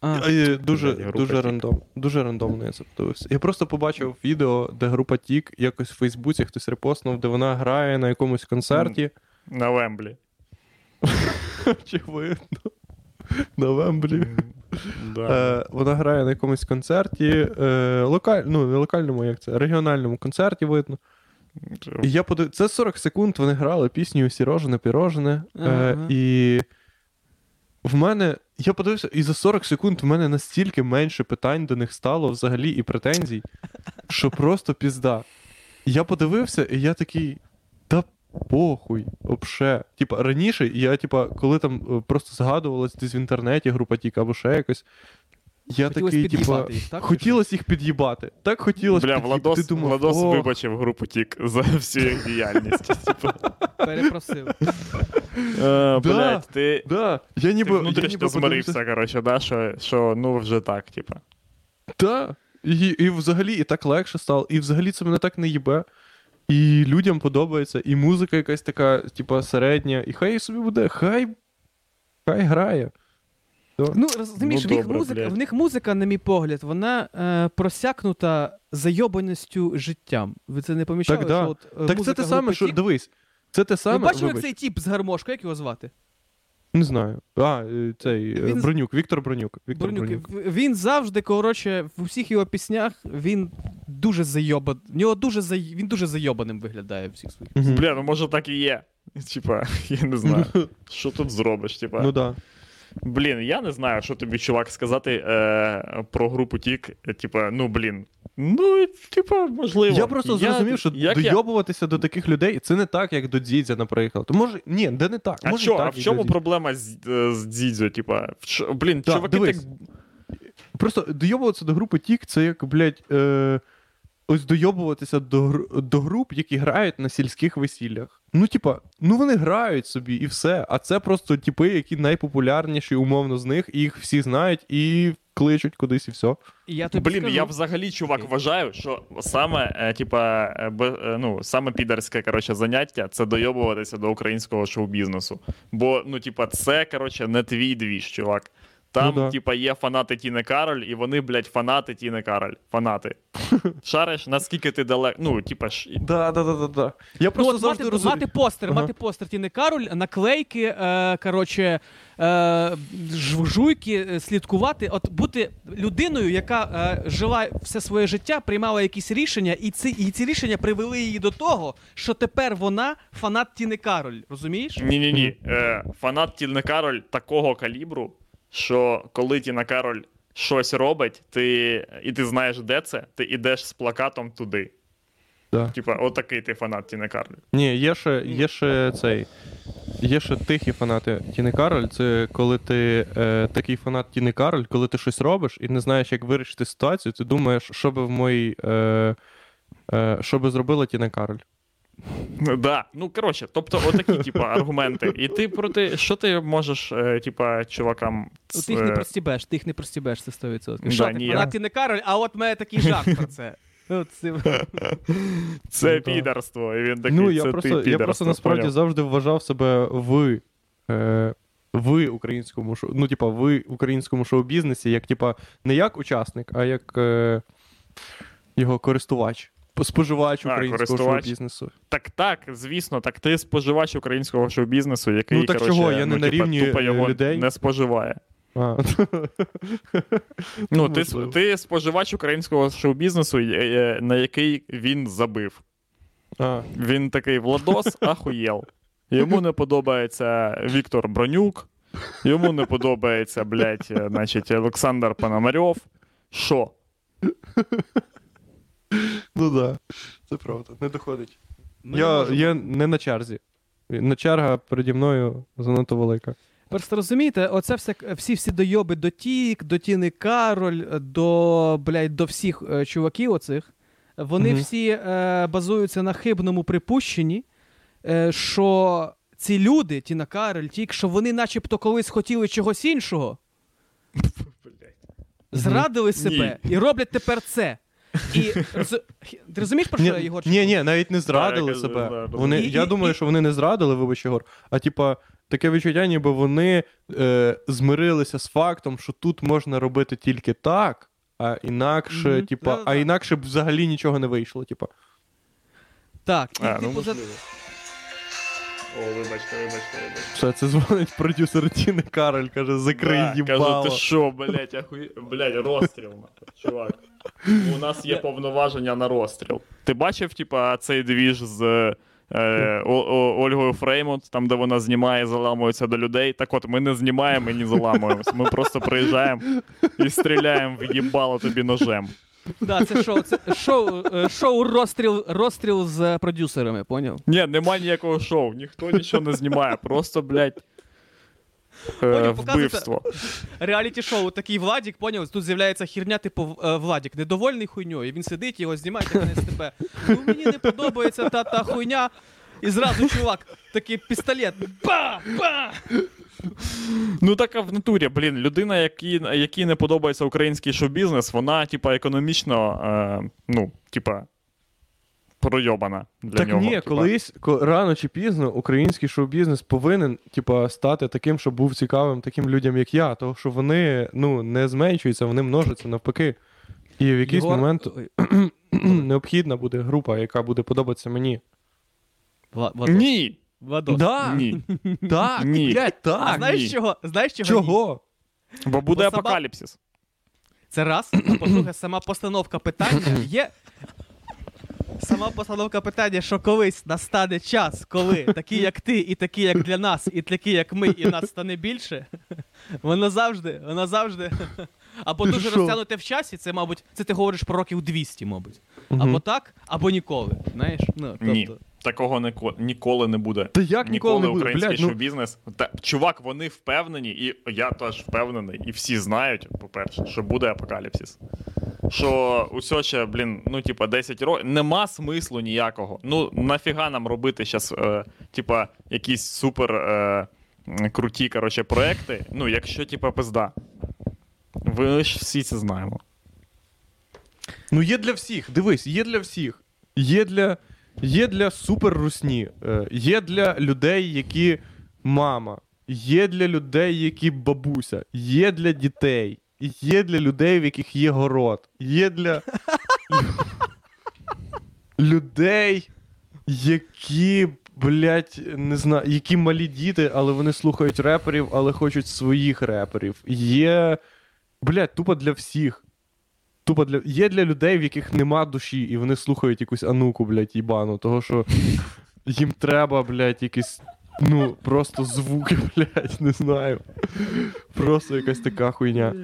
А, Е, Дуже, дуже, рандом, дуже рандомно я це подивився. Я просто побачив відео, де група Тік якось в Фейсбуці хтось репостнув, де вона грає на якомусь концерті. На Вемблі. Очевидно. На Вемблі. Да. Е, вона грає на якомусь концерті, е, локаль, ну, не локальному, як це, регіональному концерті видно. І я подив... Це 40 секунд вони грали пісню Сірожене пірожене. Е, і в мене. Я подивився, і за 40 секунд в мене настільки менше питань до них стало взагалі і претензій, що просто пізда. Я подивився, і я такий. Та похуй, обше. Типа, раніше я, типа, коли там е, просто згадувалось десь в інтернеті група Тік або ще якось. Я Хотілось такий, типа, їх, так, хотілося їх під'їбати. Так хотілося Бля, під'їбати. Владос, Ти думав, Владос «Ох, вибачив групу Тік за всю їх діяльність. Типу, перепросив. е, Блядь, ти Да, я ніби, внутрішньо змирився, коротше, да, що, що ну вже так, типа. Да. І, і взагалі і так легше стало, і взагалі це мене так не їбе. І людям подобається, і музика якась така, типа, середня, і хай собі буде, хай. Хай грає. Ну, розумієш, Ну, в, них музика, блядь. в них музика, на мій погляд, вона е, просякнута зайобаністю життям. Ви це не помічали? Так, да. що от, е, Так це те саме, що дивись. Це те Ви саме. бачили, як вибач, цей тіп з гармошкою, як його звати? Не знаю. А, е, цей е, Він Бронюк, Віктор Бронюк. Віктор Бронюк. Бронюк. Він завжди, коротше, в усіх його піснях він дуже зайоба. В нього дуже зай... Він дуже зайобаним виглядає в всіх своїх. Бля, ну може так і є. Типа, я не знаю. Що тут зробиш? Типа, Ну да. Блін, я не знаю, що тобі, чувак, сказати е, про групу Тік. Типа, ну блін. Ну, типа, можливо. Я просто зрозумів, що як я- дойобуватися до таких людей це не так, як до Дідзя, наприклад. То може, ні, де не так. А може, що, так, а в чому проблема з, е, з Дідзьо? Типа, в блін, Так, чуваки дивись. так. Просто дойобуватися до групи Тік, це як, блядь, е, ось дойобуватися до, до груп, які грають на сільських весіллях. Ну, типа, ну вони грають собі і все. А це просто типи, які найпопулярніші умовно з них, і їх всі знають і кличуть кудись і все. І я тобі Блін, скажу, я взагалі, чувак, вважаю, що саме, е, типа, е, е, ну, саме підерське коротше, заняття це дойобуватися до українського шоу-бізнесу. Бо, ну, типа, це, коротше, не твій двіж, чувак. Там, Ну да. типа, є фанати Тіни Кароль, і вони, блядь, фанати Тіни Кароль. Фанати. Шариш, наскільки ти далеко. Ну, типа, ж... Да, да, да, да, да. Я Ну, просто от завжди мати, розумію. мати постер, Ага. мати постер Тіни Кароль, наклейки, е, коротше, е, жуйки, е, слідкувати, от бути людиною, яка е, жила все своє життя, приймала якісь рішення, і ці, і ці рішення привели її до того, що тепер вона фанат Тіни Кароль. Розумієш? Ні-ні-ні. Е, фанат Тіни Кароль такого калібру, що коли Тіна Кароль щось робить, ти, і ти знаєш, де це, ти йдеш з плакатом туди. Да. Типа, отакий ти фанат Тіни Кароль. Ні, є ще, є ще цей. Є ще тихі фанати Тіни Кароль. Це коли ти е, такий фанат Тіни Кароль, коли ти щось робиш і не знаєш, як вирішити ситуацію, ти думаєш, що би в моїй. Е, е, що би зробила Тіна Кароль. Ну, Да. Ну, коротше, тобто, отакі, типа, аргументи. І ти проти. Що ти можеш, е, типа, чувакам. От ти їх не е, простібеш, ти їх не простібеш, це 100%. Да, ти ні, я- фанат Тіни Кароль, а от мене такий жах про це. От це- Це Ну, підарство. І він такий, ну, я це просто, ти я просто насправді поняв? завжди вважав себе в. Е, в українському шоу, ну, типа, в українському шоу-бізнесі, як, типа, не як учасник, а як е, його користувач, споживач А, українського користувач. шоу-бізнесу. Так, так, звісно, так ти споживач українського шоу-бізнесу, який Ну, так коротше, чого, я не ну, на рівні, тупо його людей? не споживає. А. Ну, ти, ти споживач українського шоу-бізнесу, е, е, на який він забив. А. Він такий Владос, ахуєл. Йому не подобається Віктор Бронюк. Йому не подобається, блядь, е, значить, Олександр Пономарьов. Що? Ну да, це правда, не доходить. Ми Я, можемо. я не на черзі. На черга переді мною занадто велика. Просто розумієте, оце все, всі всі дойоби до Тік, до Тіни Кароль, до, блядь, до всіх е, чуваків оцих. Вони Мгм. всі е, базуються на хибному припущенні, е, що ці люди, Тіна Кароль, Тік, що вони начебто колись хотіли чогось іншого, зрадили себе і роблять тепер це. І ти розумієш про що я, Єгор? ні, ні, навіть не зрадили себе. да, вони, І- я і- думаю, і- що вони не зрадили, вибач, Єгор, а типа. Таке відчуття, ніби вони е, змирилися з фактом, що тут можна робити тільки так, а інакше, Мгм. типа, Да-да-да. а інакше б взагалі нічого не вийшло. Типа. Так, і, А, ну, типу, за... можливо. О, вибачте, вибачте, вибачте. Все, це дзвонить продюсер Тіни Кароль, каже, закрий Да, їбало. Кажу, ти що, блядь, ахує... блядь, розстріл, нахуй, чувак. У нас є повноваження на розстріл. Ти бачив, типа, цей двіж з е, О- О- Ольгою Фреймонт, там, де вона знімає, заламується до людей. Так от, ми не знімаємо і не заламуємося. Ми просто приїжджаємо і стріляємо в їбало тобі ножем. Да, це шоу, це шоу, е, шоу розстріл, розстріл з продюсерами, поняв? Ні, нема ніякого шоу, ніхто нічого не знімає, просто, блядь, е, Поняв, вбивство. Реаліті шоу такий Владік, поняв, тут з'являється хірня, типу е, Владік, недовольний хуйньою. І Він сидить, його знімають, як на СТБ. Ну мені не подобається та та хуйня. І зразу чувак, такий пістолет. Ба! Ба! Ну так а в натурі, блін, людина, якій, якій не подобається український шоу-бізнес, вона, типа, економічно, е, ну, типа, пройобана для Так нього. ні, типа. колись ко- рано чи пізно український шоу-бізнес повинен, типа, стати таким, щоб був цікавим таким людям, як я. Тому що вони ну, не зменшуються, вони множаться навпаки. І в якийсь Єгор- момент необхідна буде група, яка буде подобатися мені. Вла- Владос. Ні. Владос. Да, Ні. так, Ні. блядь, А так. знаєш ні. чого? Знаєш чого? ні? Чого? Бо буде Бо собак- апокаліпсис. Це раз. А по-друге, сама постановка питання є. Сама постановка питання, що колись настане час, коли такі, як ти, і такі, як для нас, і такі, як ми, і нас стане більше. Воно завжди, воно завжди. Або Ти дуже що? розтягнуте в часі, це, мабуть, це ти говориш про років 200, мабуть. Або так, або ніколи. Знаєш? Ну, тобто, Ні. Такого ніколи, ніколи не буде. Та як ніколи не буде? український Блядь, ну- шоу-бізнес. Та, чувак, вони впевнені, і я теж впевнений, і всі знають, по-перше, що буде апокаліпсис. Що усе ще, блін, ну, типа, 10 років. Нема смислу ніякого. Ну, нафіга нам робити зараз, е, типа, якісь супер е, круті, коротше, проекти. Ну, якщо, типа, пизда. Ви ж всі це знаємо. Ну, є для всіх. Дивись, є для всіх. Є для, є для суперрусні, е, є для людей, які мама, є для людей, які бабуся, є для дітей, є для людей, в яких є город, є для людей, які, блядь, не знаю, які малі діти, але вони слухають реперів, але хочуть своїх реперів. Є, блядь, тупо для всіх. Тупо для. Є для людей, в яких нема душі, і вони слухають якусь ануку, блядь, їбану, того що їм треба, блядь, якісь. Ну, просто звуки, блядь, не знаю. Просто якась така хуйня.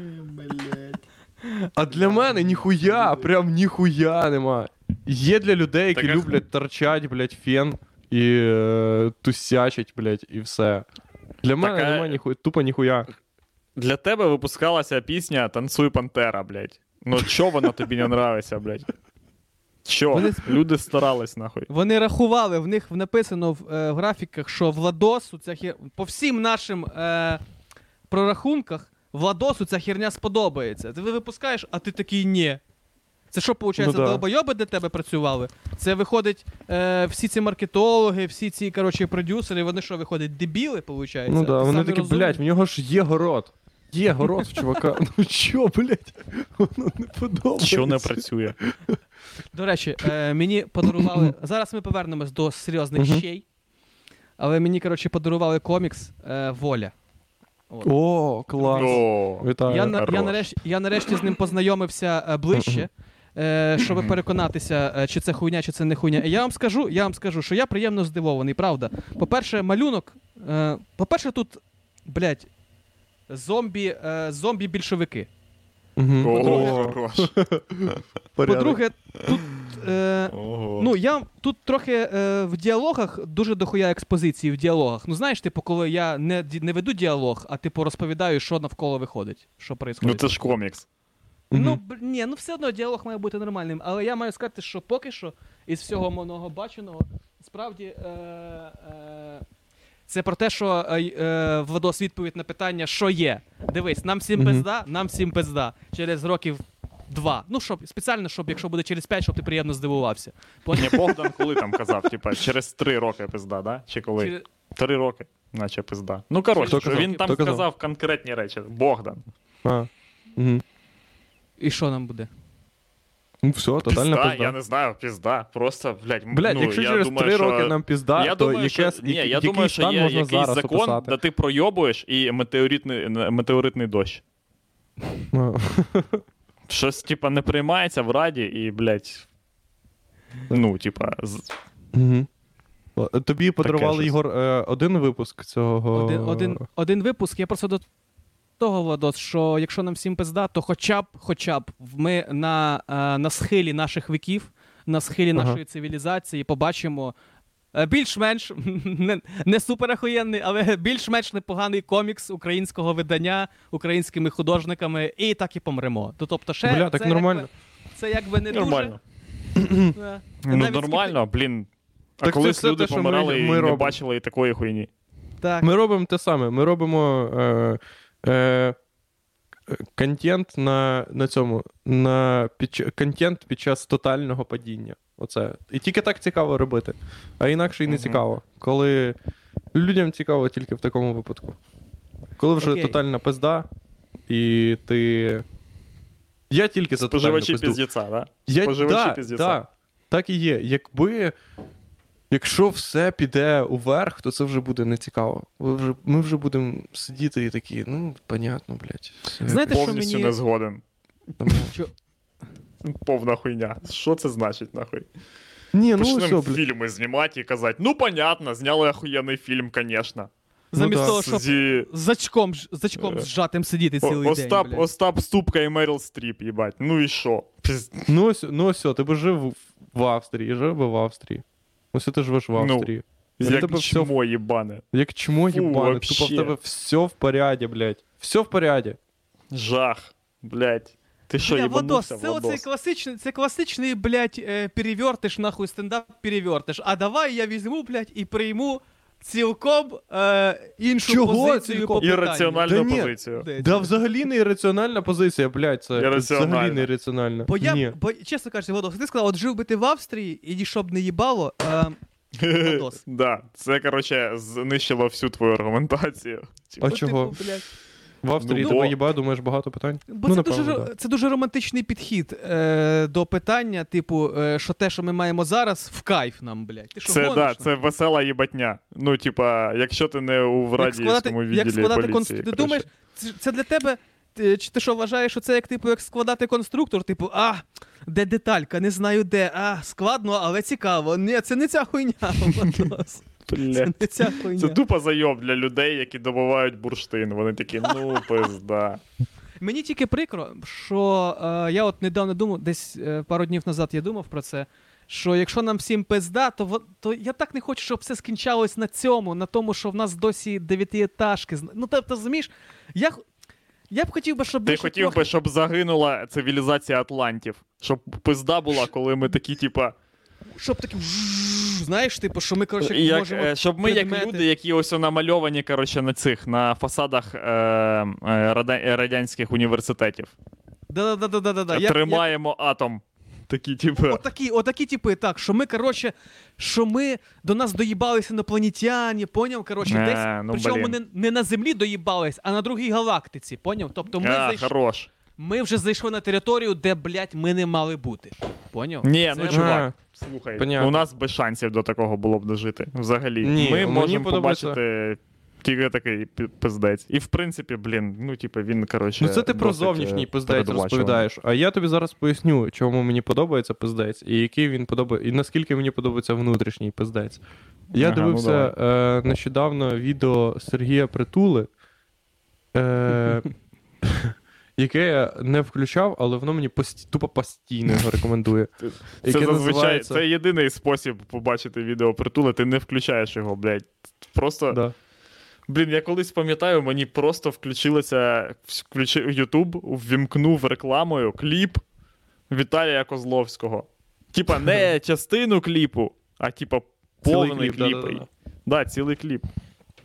А для мене ніхуя, прям ніхуя нема. Є для людей, які Так, люблять торчать, блядь, фен і е, тусячать, блядь, і все. Для мене а- нема ніхуя, тупо ніхуя. Для тебе випускалася пісня Танцуй Пантера, блядь. Ну чо вона тобі не нравиться, блядь? Чо? Вони- Люди старались, нахуй. Вони рахували, в них написано в, е, в графіках, що Владосу ця хер... по всім нашим е, прорахунках Владосу ця херня сподобається. Ти випускаєш, а ти такий ні. Це що, виходить, Ну да. долбойоби для тебе працювали? Це виходить, е, всі ці маркетологи, всі ці коротше, продюсери, вони що, виходять, дебіли, виходить? Ну да, вони такі, розумні? блядь, в нього ж є город. Є город в чувака. Ну чо, блядь, воно не подобається. Що не працює? До речі, е, мені подарували. Зараз ми повернемось до серйозних щей. Але мені, коротше, подарували комікс е, Воля. От. О, клас. О, Вітаю. Я, на, я, хорош. нарешті, я нарешті з ним познайомився е, ближче. е, щоб переконатися, е, чи це хуйня, чи це не хуйня. І я вам скажу, я вам скажу, що я приємно здивований, правда. По-перше, малюнок. Е, по-перше, тут, блядь, зомбі, е, зомбі-більшовики. Ого, По-друге, тут. Е, Ого. Ну, я тут трохи е, в діалогах дуже дохуя експозиції в діалогах. Ну, знаєш, типу, коли я не, не веду діалог, а типу розповідаю, що навколо виходить, що Ну це ж комікс. Ну, б- ні, ну все одно діалог має бути нормальним. Але я маю сказати, що поки що із всього моного баченого, справді. Е, е, це про те, що е, е, Владос відповідь на питання, що є. Дивись, нам всім пизда, нам всім пизда. Через років два. Ну, щоб спеціально, щоб якщо буде через п'ять, щоб ти приємно здивувався. Ні, Богдан коли там казав, типа, через три роки пизда, да? Чи коли? Через- Три роки, наче пизда. Ну, коротше, Хто казав? він там Хто казав? сказав конкретні речі. Богдан. А. Мгм. І що нам буде? Ну все, тотальна пизда, пизда. я не знаю, пізда. Просто, блядь, Блядь, ну, якщо я через думаю, три що... роки нам пізда, я то думаю, що, ні, я який думаю, що є можна якийсь зараз закон, описати? де ти пройобуєш і метеоритний, метеоритний дощ. Щось, типа, не приймається в раді і, блядь. Ну, типа, з- Мгм. Тобі подарували. Ігор, е, один випуск цього. Один, один, один випуск. Я просто до того, Владос, що якщо нам всім пизда, то хоча б, хоча б ми на, е, на схилі наших віків, на схилі Ага. нашої цивілізації побачимо. е, Більш-менш не, не суперахуєнний, але більш-менш непоганий комікс українського видання українськими художниками, і так і помремо. То, тобто, ще Бля, так це нормально. Якби, це якби не нормально. дуже. Ну, нормально, блін. А Так колись все люди те, ми- помирали ми і не робимо. бачили і такої хуйні. Так. Ми робимо те саме. Ми робимо е, е, контент на, на цьому. На під, контент під час тотального падіння. Оце. І тільки так цікаво робити. А інакше і не цікаво. Коли людям цікаво тільки в такому випадку. Коли вже Окей. тотальна пизда, і ти. Я тільки за тотальну Споживачі пизду. піздіця, да? Я, Споживачі да, піздіця. да, так і є. Якби. Якщо все піде уверх, то це вже буде нецікаво. Ми вже будемо сидіти і такі, ну, понятно, блядь. Знаєте, що Повністю мені- не згоден. Тому- Що- Повна хуйня. Що це значить, нахуй? Ні, ну Почнемо все, блядь. фільми знімати і казати, ну понятно, зняли охуєнний фільм, звісно. Замість да. того, щоб Зі... з очком, з очком Е. зжатим сидіти цілий О- Остап, день. блядь. Остап Ступка і Меріл Стріп, їбать. Ну і що? Ну, ось, ну все, ти би жив в- в Австрії, жив би в Австрії. Ось ти живеш в Ну, Австрії. Ну, Як тебе все- чмо їбане. Як чмо Фу, їбане, тупо в вообще. тебе все в поряді, блядь. Все в поряді. Жах, блядь. Ти що, Бля, Владос, це оцей Владос? класичний, це класичний, блядь, е, перевертиш, нахуй, стендап перевертиш. А давай я візьму, блядь, і прийму цілком е, іншу Чого позицію цілком? по питанню. Ірраціональну Да ні. позицію. Де Да, взагалі не ірраціональна позиція, блядь. Це Ірраціональна. взагалі не ірраціональна. Бо я, Ні. бо, чесно кажучи, Владос, ти сказав, от жив би ти в Австрії, і ні, щоб не їбало. Е, Владос. Да, це, короче, знищило всю твою аргументацію. А ну, чого? Типу, блядь, В Австрії Ну, тебе їба, думаєш, багато питань? Бо ну, це, напевно, дуже, да. це дуже романтичний підхід е, до питання, типу, е, що те, що ми маємо зараз, в кайф нам, блядь. Ти що Це, гониш, да, це весела їбатня. Ну, типа, якщо ти не у радійському відділі як складати поліції. конструктор. Ти думаєш, це, це для тебе. Ти, чи ти що вважаєш, що це як типу як складати конструктор? Типу, а, де деталька, не знаю де. А, складно, але цікаво. Ні, це не ця хуйня. Владос. Це Бля. не ця хуйня. Це тупо зайоб для людей, які добувають бурштин. Вони такі, ну, пизда. Мені тільки прикро, що е, я от недавно думав, десь е, пару днів назад я думав про це. Що якщо нам всім пизда, то, то я так не хочу, щоб все скінчалось на цьому, на тому, що в нас досі дев'ятиетажки. Ну, тобто, розумієш, я, х- я б хотів би, щоб Ти більше хотів трохи- би, щоб загинула цивілізація Атлантів. Щоб пизда була, коли ми такі, типа, щоб таким знаєш, типу, що ми коротше як, можемо. е, щоб ми, як люди, які ось намальовані, коротше, на цих на фасадах е, е, радянських університетів. Да-да-да-да-да-да. Я- Тримаємо атом. Такі. Я... Отакі, отакі типи, так, що ми, коротше, що ми до нас доїбались інопланетяні, поняв? Коротше, Е, десь. ну, причому блін. не, не на землі доїбались, а на другій галактиці, поняв? Тобто ми, а, зайш... хорош. ми вже зайшли на територію, де, блядь, ми не мали бути. Поняв? Ні, Це- ну А, чувак, слухай, понятно. у нас без шансів до такого було б дожити. Взагалі. Ні, ми можемо подобається- побачити Тільки такий пиздець. І в принципі, блін, ну типу, він, коротше. Ну це ти про е, зовнішній пиздець розповідаєш. А я тобі зараз поясню, чому мені подобається пиздець, і який він подобає, і наскільки мені подобається внутрішній пиздець. Я Ага, ну дивився е, нещодавно відео Сергія Притули, е, яке я не включав, але воно мені пості- тупо постійно його рекомендує. Це яке зазвичай називається- це єдиний спосіб побачити відео притули, ти не включаєш його, блядь. Просто, Да. блін, я колись пам'ятаю, мені просто включилося включив YouTube, ввімкнув рекламою кліп Віталія Козловського. Типа, не частину кліпу, а типа повний кліп, кліп. да-да-да. Да, цілий кліп.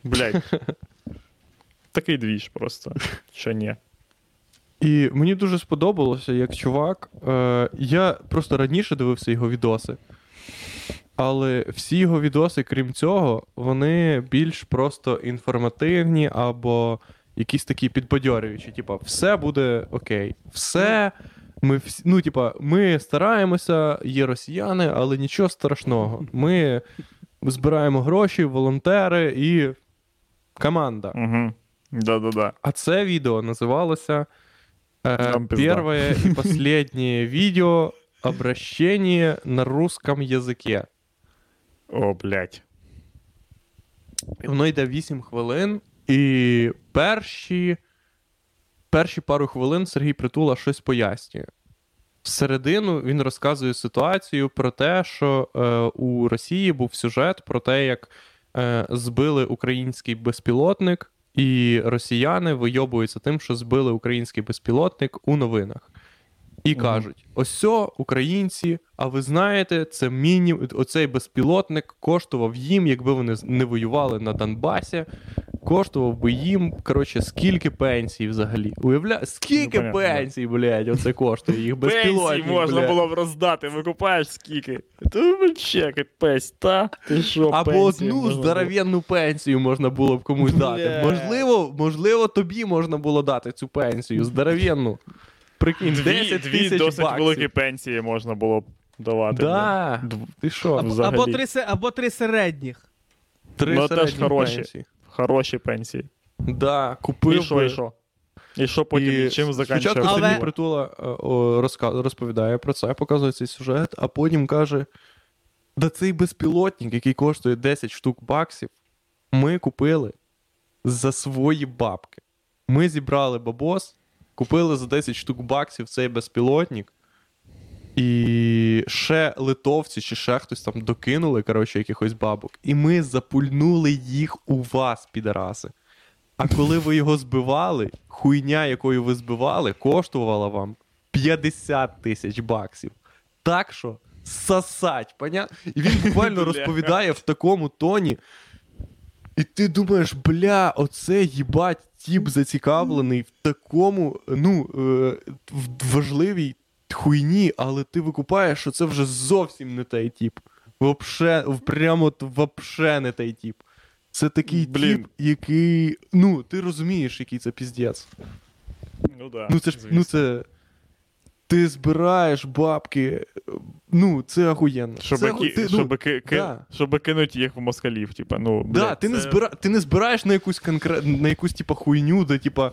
Блядь. Такий двіж просто. Що ні. І мені дуже сподобалося, як чувак. Е, я просто раніше дивився його відоси. Але всі його відоси, крім цього, вони більш просто інформативні або якісь такі підбадьорюючі. Типа, все буде окей. Все. Ми всі, ну, типа, ми стараємося, є росіяни, але нічого страшного. Ми збираємо гроші, волонтери і команда. Угу. Да-да-да. А це відео називалося э, Нам пизда. «Первое и последнее видео обращение на русском языке». О, блядь. Воно йде 8 хвилин, і перші, перші пару хвилин Сергій Притула щось пояснює. Всередину він розказує ситуацію про те, що е, у Росії був сюжет про те, як е, збили український безпілотник, і росіяни вийобуються тим, що збили український безпілотник у новинах. І кажуть: ось українці, а ви знаєте, це міні... оцей безпілотник коштував їм, якби вони не воювали на Донбасі, коштував би їм, коротше, скільки пенсій взагалі. Уявляєте, скільки Ну, пенсій, блядь, оце коштує їх Пенсії безпілотник, можна блядь. було б роздати, викупаєш скільки. Та вообще капець, та? Ти що, Або одну можна здоровенну пенсію можна було б комусь дати. Можливо, можливо, тобі можна було дати цю пенсію здоровенну. Прикинь, Дві, 10 дві тисяч досить баксів. великі пенсії можна було б давати. Да. Ти що? Або, або, три, або три середніх. Три Ну, теж середні хороші. пенсії. Хороші пенсії. Да, купив І що, і що? І що потім, І чим Спочатку? Але- Сергій Притула е, о, розповідає про це, показує цей сюжет, а потім каже: да цей безпілотник, який коштує 10 штук баксів, ми купили за свої бабки. Ми зібрали бабос, купили за 10 штук баксів цей безпілотник. І ще литовці чи ще хтось там докинули, коротше, якихось бабок. І ми запульнули їх у вас, підараси. А коли ви його збивали, хуйня, якою ви збивали, коштувала вам 50 тисяч баксів. Так що сосать, понятно? І він буквально розповідає в такому тоні. І ти думаєш, бля, оце їбать, тіп зацікавлений в такому, ну, е, в важливій хуйні, але ти викупаєш, що це вже зовсім не той тіп. Вообще, прямо от вообще не той тіп. Це такий Блін. тіп, який. Ну, ти розумієш, який це піздець. Ну, да, Ну це ж, звісно. ну це. Ти збираєш бабки. Ну, це охуєнно. Щоб, це, ки, ти, ну, щоб, ки, ки, да. щоб кинути їх в москалів, типа, ну, Да, блядь, ти, не збира... ти не збираєш на якусь конкрет... на якусь типа хуйню, де типа.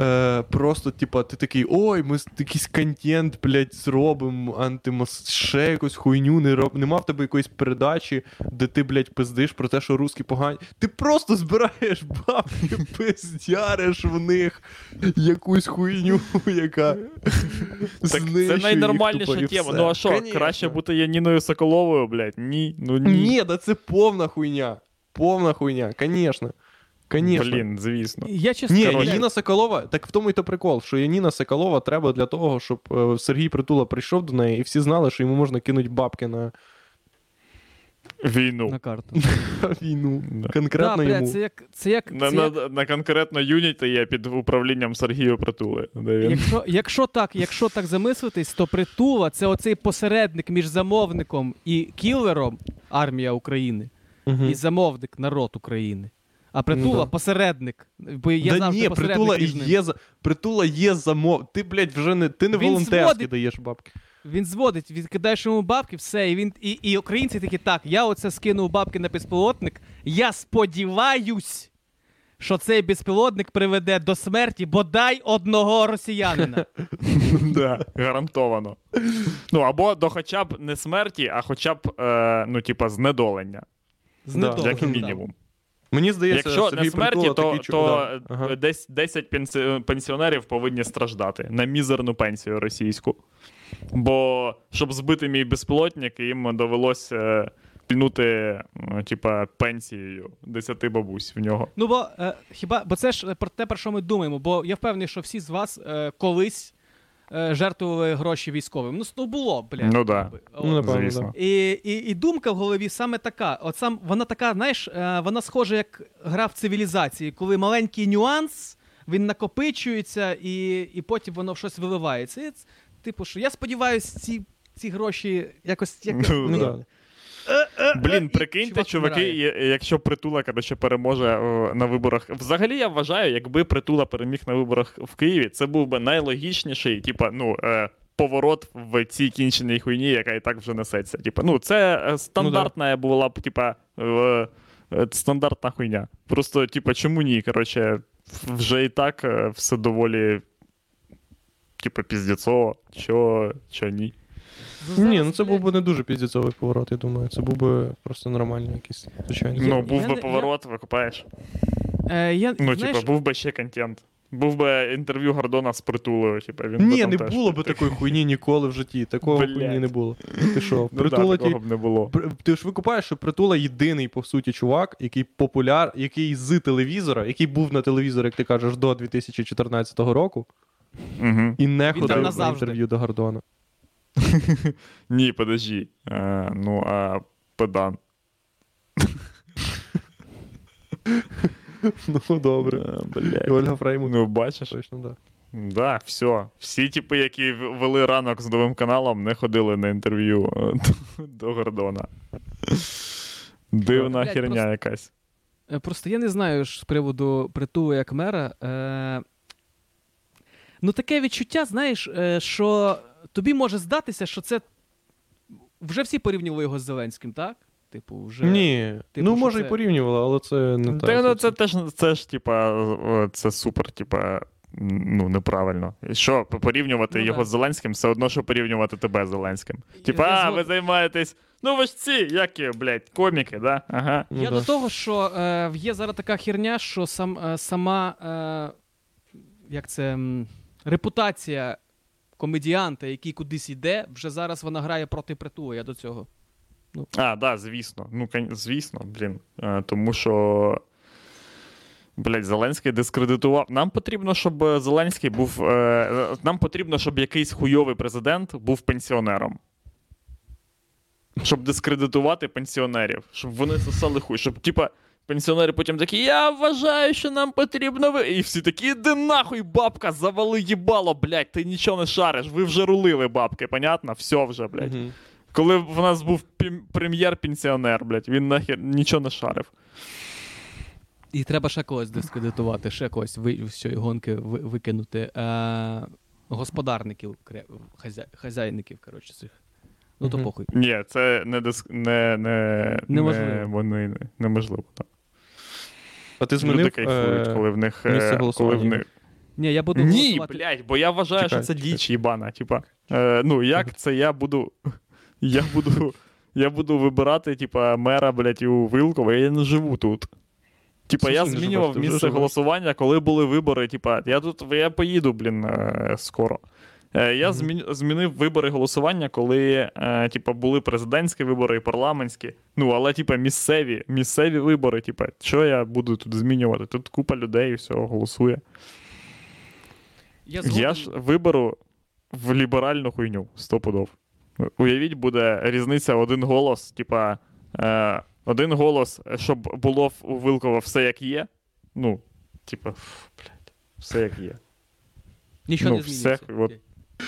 Е, просто, типа, ти такий, ой, ми якийсь контент, блядь, зробимо, антимос, ще якусь хуйню, не роб... нема в тебе якоїсь передачі, де ти, блядь, пиздиш про те, що русські погані. Ти просто збираєш бабки, пиздяриш в них якусь хуйню, яка. Так це найнормальніша тема. Ну а що, краще бути Яніною Соколовою, блядь? Ні, ну ні. Ні, да це повна хуйня. Повна хуйня, конечно. Конечно. Блін, звісно. Я чесно Ні, кажу, Яніна Соколова, так в тому і то прикол, що Яніна Соколова треба для того, щоб е, Сергій Притула прийшов до неї, і всі знали, що йому можна кинути бабки на Війну. на карту. війну. Да. Конкретно да, бля, йому. це як, це як, На, це на, як на конкретно юніті є під управлінням Сергія Притули. Якщо, якщо, так, якщо так замислитись, то притула це оцей посередник між замовником і кілером армія України, Мгм. і замовник народ України. А притула Ну да. посередник. Бо є да завжди ні, посередник притула між є за притула є замов. Ти, блядь, вже не ти не Він волонтерськи зводить- даєш бабки. Він зводить, він кидаєш йому бабки, все, і він і, і українці такі, так, я оце скинув бабки на безпілотник. Я сподіваюсь, що цей безпілотник приведе до смерті бодай одного росіянина. Да, гарантовано. Ну, або до хоча б не смерті, а хоча б, е, ну, типа, знедолення, Знедолення, як мінімум. Мені здається, Якщо Сергій не смерті, Притула то, такий чу- то да. Ага. десь 10 пенсі- пенсіонерів повинні страждати на мізерну пенсію російську. Бо щоб збити мій безпілотник, їм довелося е, пільнути, е, типа, пенсією 10 бабусь в нього. Ну бо е, хіба бо це ж про те, про що ми думаємо, бо я впевнений, що всі з вас е, колись е, жертвували гроші військовим. Ну, ну було, блядь. Ну да. От. Ну, напевно, Звісно. І, і, і думка в голові саме така. От сам вона така, знаєш, е, вона схожа як гра в цивілізації, коли маленький нюанс він накопичується, і, і потім воно в щось виливається. І, типу, що я сподіваюся, ці, ці гроші якось як, Ну, Ну, да. Да. Блін, прикиньте, чуваки, якщо притула коротше, переможе на виборах. Взагалі, я вважаю, якби притула переміг на виборах в Києві, це був би найлогічніший, типа, ну. Е, Поворот в цій кінченій хуйні, яка і так вже несеться. Типа, ну, це е, стандартна була б, типа, е, е, стандартна хуйня. Просто, типа, чому ні? Коротше, вже і так е, все доволі, типа, піздєцово, що, що ні. Ні, ну це був би не дуже піздіцовий поворот, я думаю. Це був би просто нормальний якийсь звичайний. Ну, був би я- поворот, викупаєш. Е, я, Ну, знаєш, типа, був би ще контент. Був би інтерв'ю Гордона з притулою, типа, він би Ні, там не теж- було би такої хуйні ніколи в житті. Такого Блядь. хуйні не було. Ти що, Ну, да, притула ті- такого б не було. Пр- Ти ж викупаєш, що притула єдиний, по суті, чувак, який популяр, який з телевізора, який був на телевізорі, як ти кажеш, до 2014 року, Угу. і не там ходив на назавжди. інтерв'ю до Гордона. Ні, подожди. Е, ну, а педан. Ну, добре. І. Ольга Фреймут. Ну, бачиш. Точно, так. Да, все. Всі типи, які вели ранок з новим каналом, не ходили на інтерв'ю е, до, до Гордона. Дивна Блядь, херня просто- якась. Е, Просто я не знаю ж з приводу притулу як мера. Е... Ну, таке відчуття, знаєш, що тобі може здатися, що це. Вже всі порівнювали його з Зеленським, так? Типу, вже. Ні. Типу, ну, може, це- і порівнювала, але це не Та, так. ну, це теж це ж, типа, це супер, типа. Ну, неправильно. І Що порівнювати Ну, його да. з Зеленським, все одно, що порівнювати тебе з Зеленським. Типа, а, згоден. ви займаєтесь. Ну ви ж ці, які, блядь, коміки, да? Ага. Ну, Я да. до того, що е, є зараз така херня, що сам, е, сама е, як це, м, репутація комедіанта, який кудись йде, вже зараз вона грає проти притулу. Я до цього. А, да, звісно. Ну, звісно, блін. Е, Тому що. Блять, Зеленський дискредитував. Нам потрібно, щоб Зеленський був. Е, нам потрібно, щоб якийсь хуйовий президент був пенсіонером. Щоб дискредитувати пенсіонерів. Щоб вони сосали хуй. Щоб, типа, пенсіонери потім такі, я вважаю, що нам потрібно. ви-» І всі такі, іди нахуй, бабка, завали їбало, блядь, ти нічого не шариш. Ви вже рулили, бабки, понятно? Все вже, блядь. Мгм. Коли в нас був прем'єр-пенсіонер, блядь, він нахер нічого не шарив. І треба ще когось дискредитувати, ще когось ви, з цієї гонки ви, викинути. Е, господарників, кре- хазя, хазяйників, коротше, цих. Ну то похуй. Ні, це не диск... не, не, Неможливо. не вони не- неможливо. Так. А ти Люди кайфують, е, коли в них. е, місце коли голосування? в них... Ні, я буду Ні, голосувати. блядь, бо я вважаю, Чекай, що це чекай. діч їбана. Типа, е, ну, як це я буду. Я буду. Я буду вибирати, типа, мера, блядь, у Вилково, я не живу тут. Типа, я змінював місце голосування, коли були вибори. Типа, я тут я поїду, блін, е, скоро. Е, Я змінив вибори голосування, коли е, типа, були президентські вибори і парламентські. Ну, але, типа, місцеві, місцеві вибори, типа, що я буду тут змінювати? Тут купа людей, і все, голосує. Я, Я ж виберу в ліберальну хуйню стопудов. Уявіть, буде різниця один голос, типа, е, один голос, щоб було в- у Вилкова все як є. Ну, типа, все як є. Нічого ну, не все, от.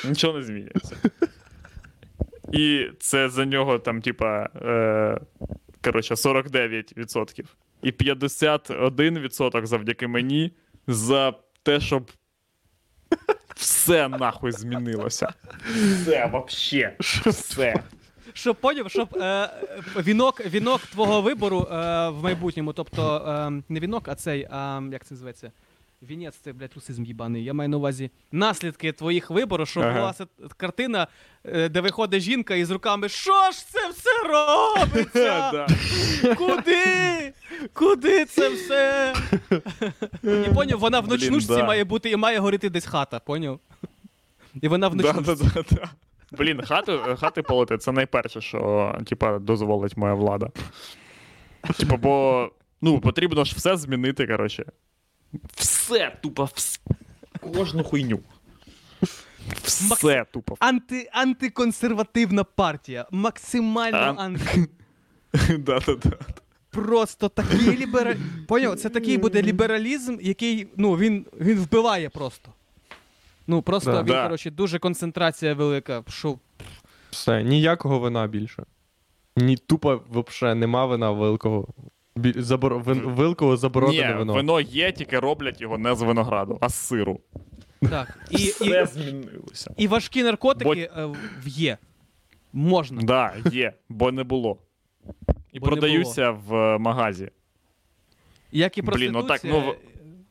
Нічого не змінюється. І це за нього там, типа, е, коротше, 49%. І 51% завдяки мені за те, щоб все нахуй змінилося. Все, вообще. Все. щоб поняв, щоб е, вінок, вінок твого вибору е, в майбутньому, тобто е, не вінок, а цей, а, як це називається? Вінець, це, блядь, русизм їбаний. Я маю на увазі наслідки твоїх виборів, щоб Ага. була се- картина, е, де виходить жінка із руками, що ж це все робиться? Куди? Куди це все? І поняв, вона в Блін, ночнушці да. має бути і має горіти десь хата, поняв? І вона в Да, ночнушці. да, да, да. Блін, хати, хати полити це найперше, що типа, дозволить моя влада. Типа, бо ну, потрібно ж все змінити, коротше. Все, тупо, вс... кожну хуйню. Все тупо. Анти, антиконсервативна партія. Максимально Ан- анти. Да, да, да. Просто такий лібераль... Поняв, це такий буде лібералізм, який, ну, він, він вбиває просто. Ну, просто Да. він, Да. коротше, дуже концентрація велика. Що Все, ніякого вина більше. Ні, тупо взагалі нема вина великого. Бі... Забор... вин... Великого заборонене Ні, вино. вино є, тільки роблять його не з винограду, а з сиру. так. І, і, Все змінилося. і важкі наркотики е, в- є. Можна. Да, є, бо не було. І Бо не продаються в е, магазі. Як і Блін, ну так, ну,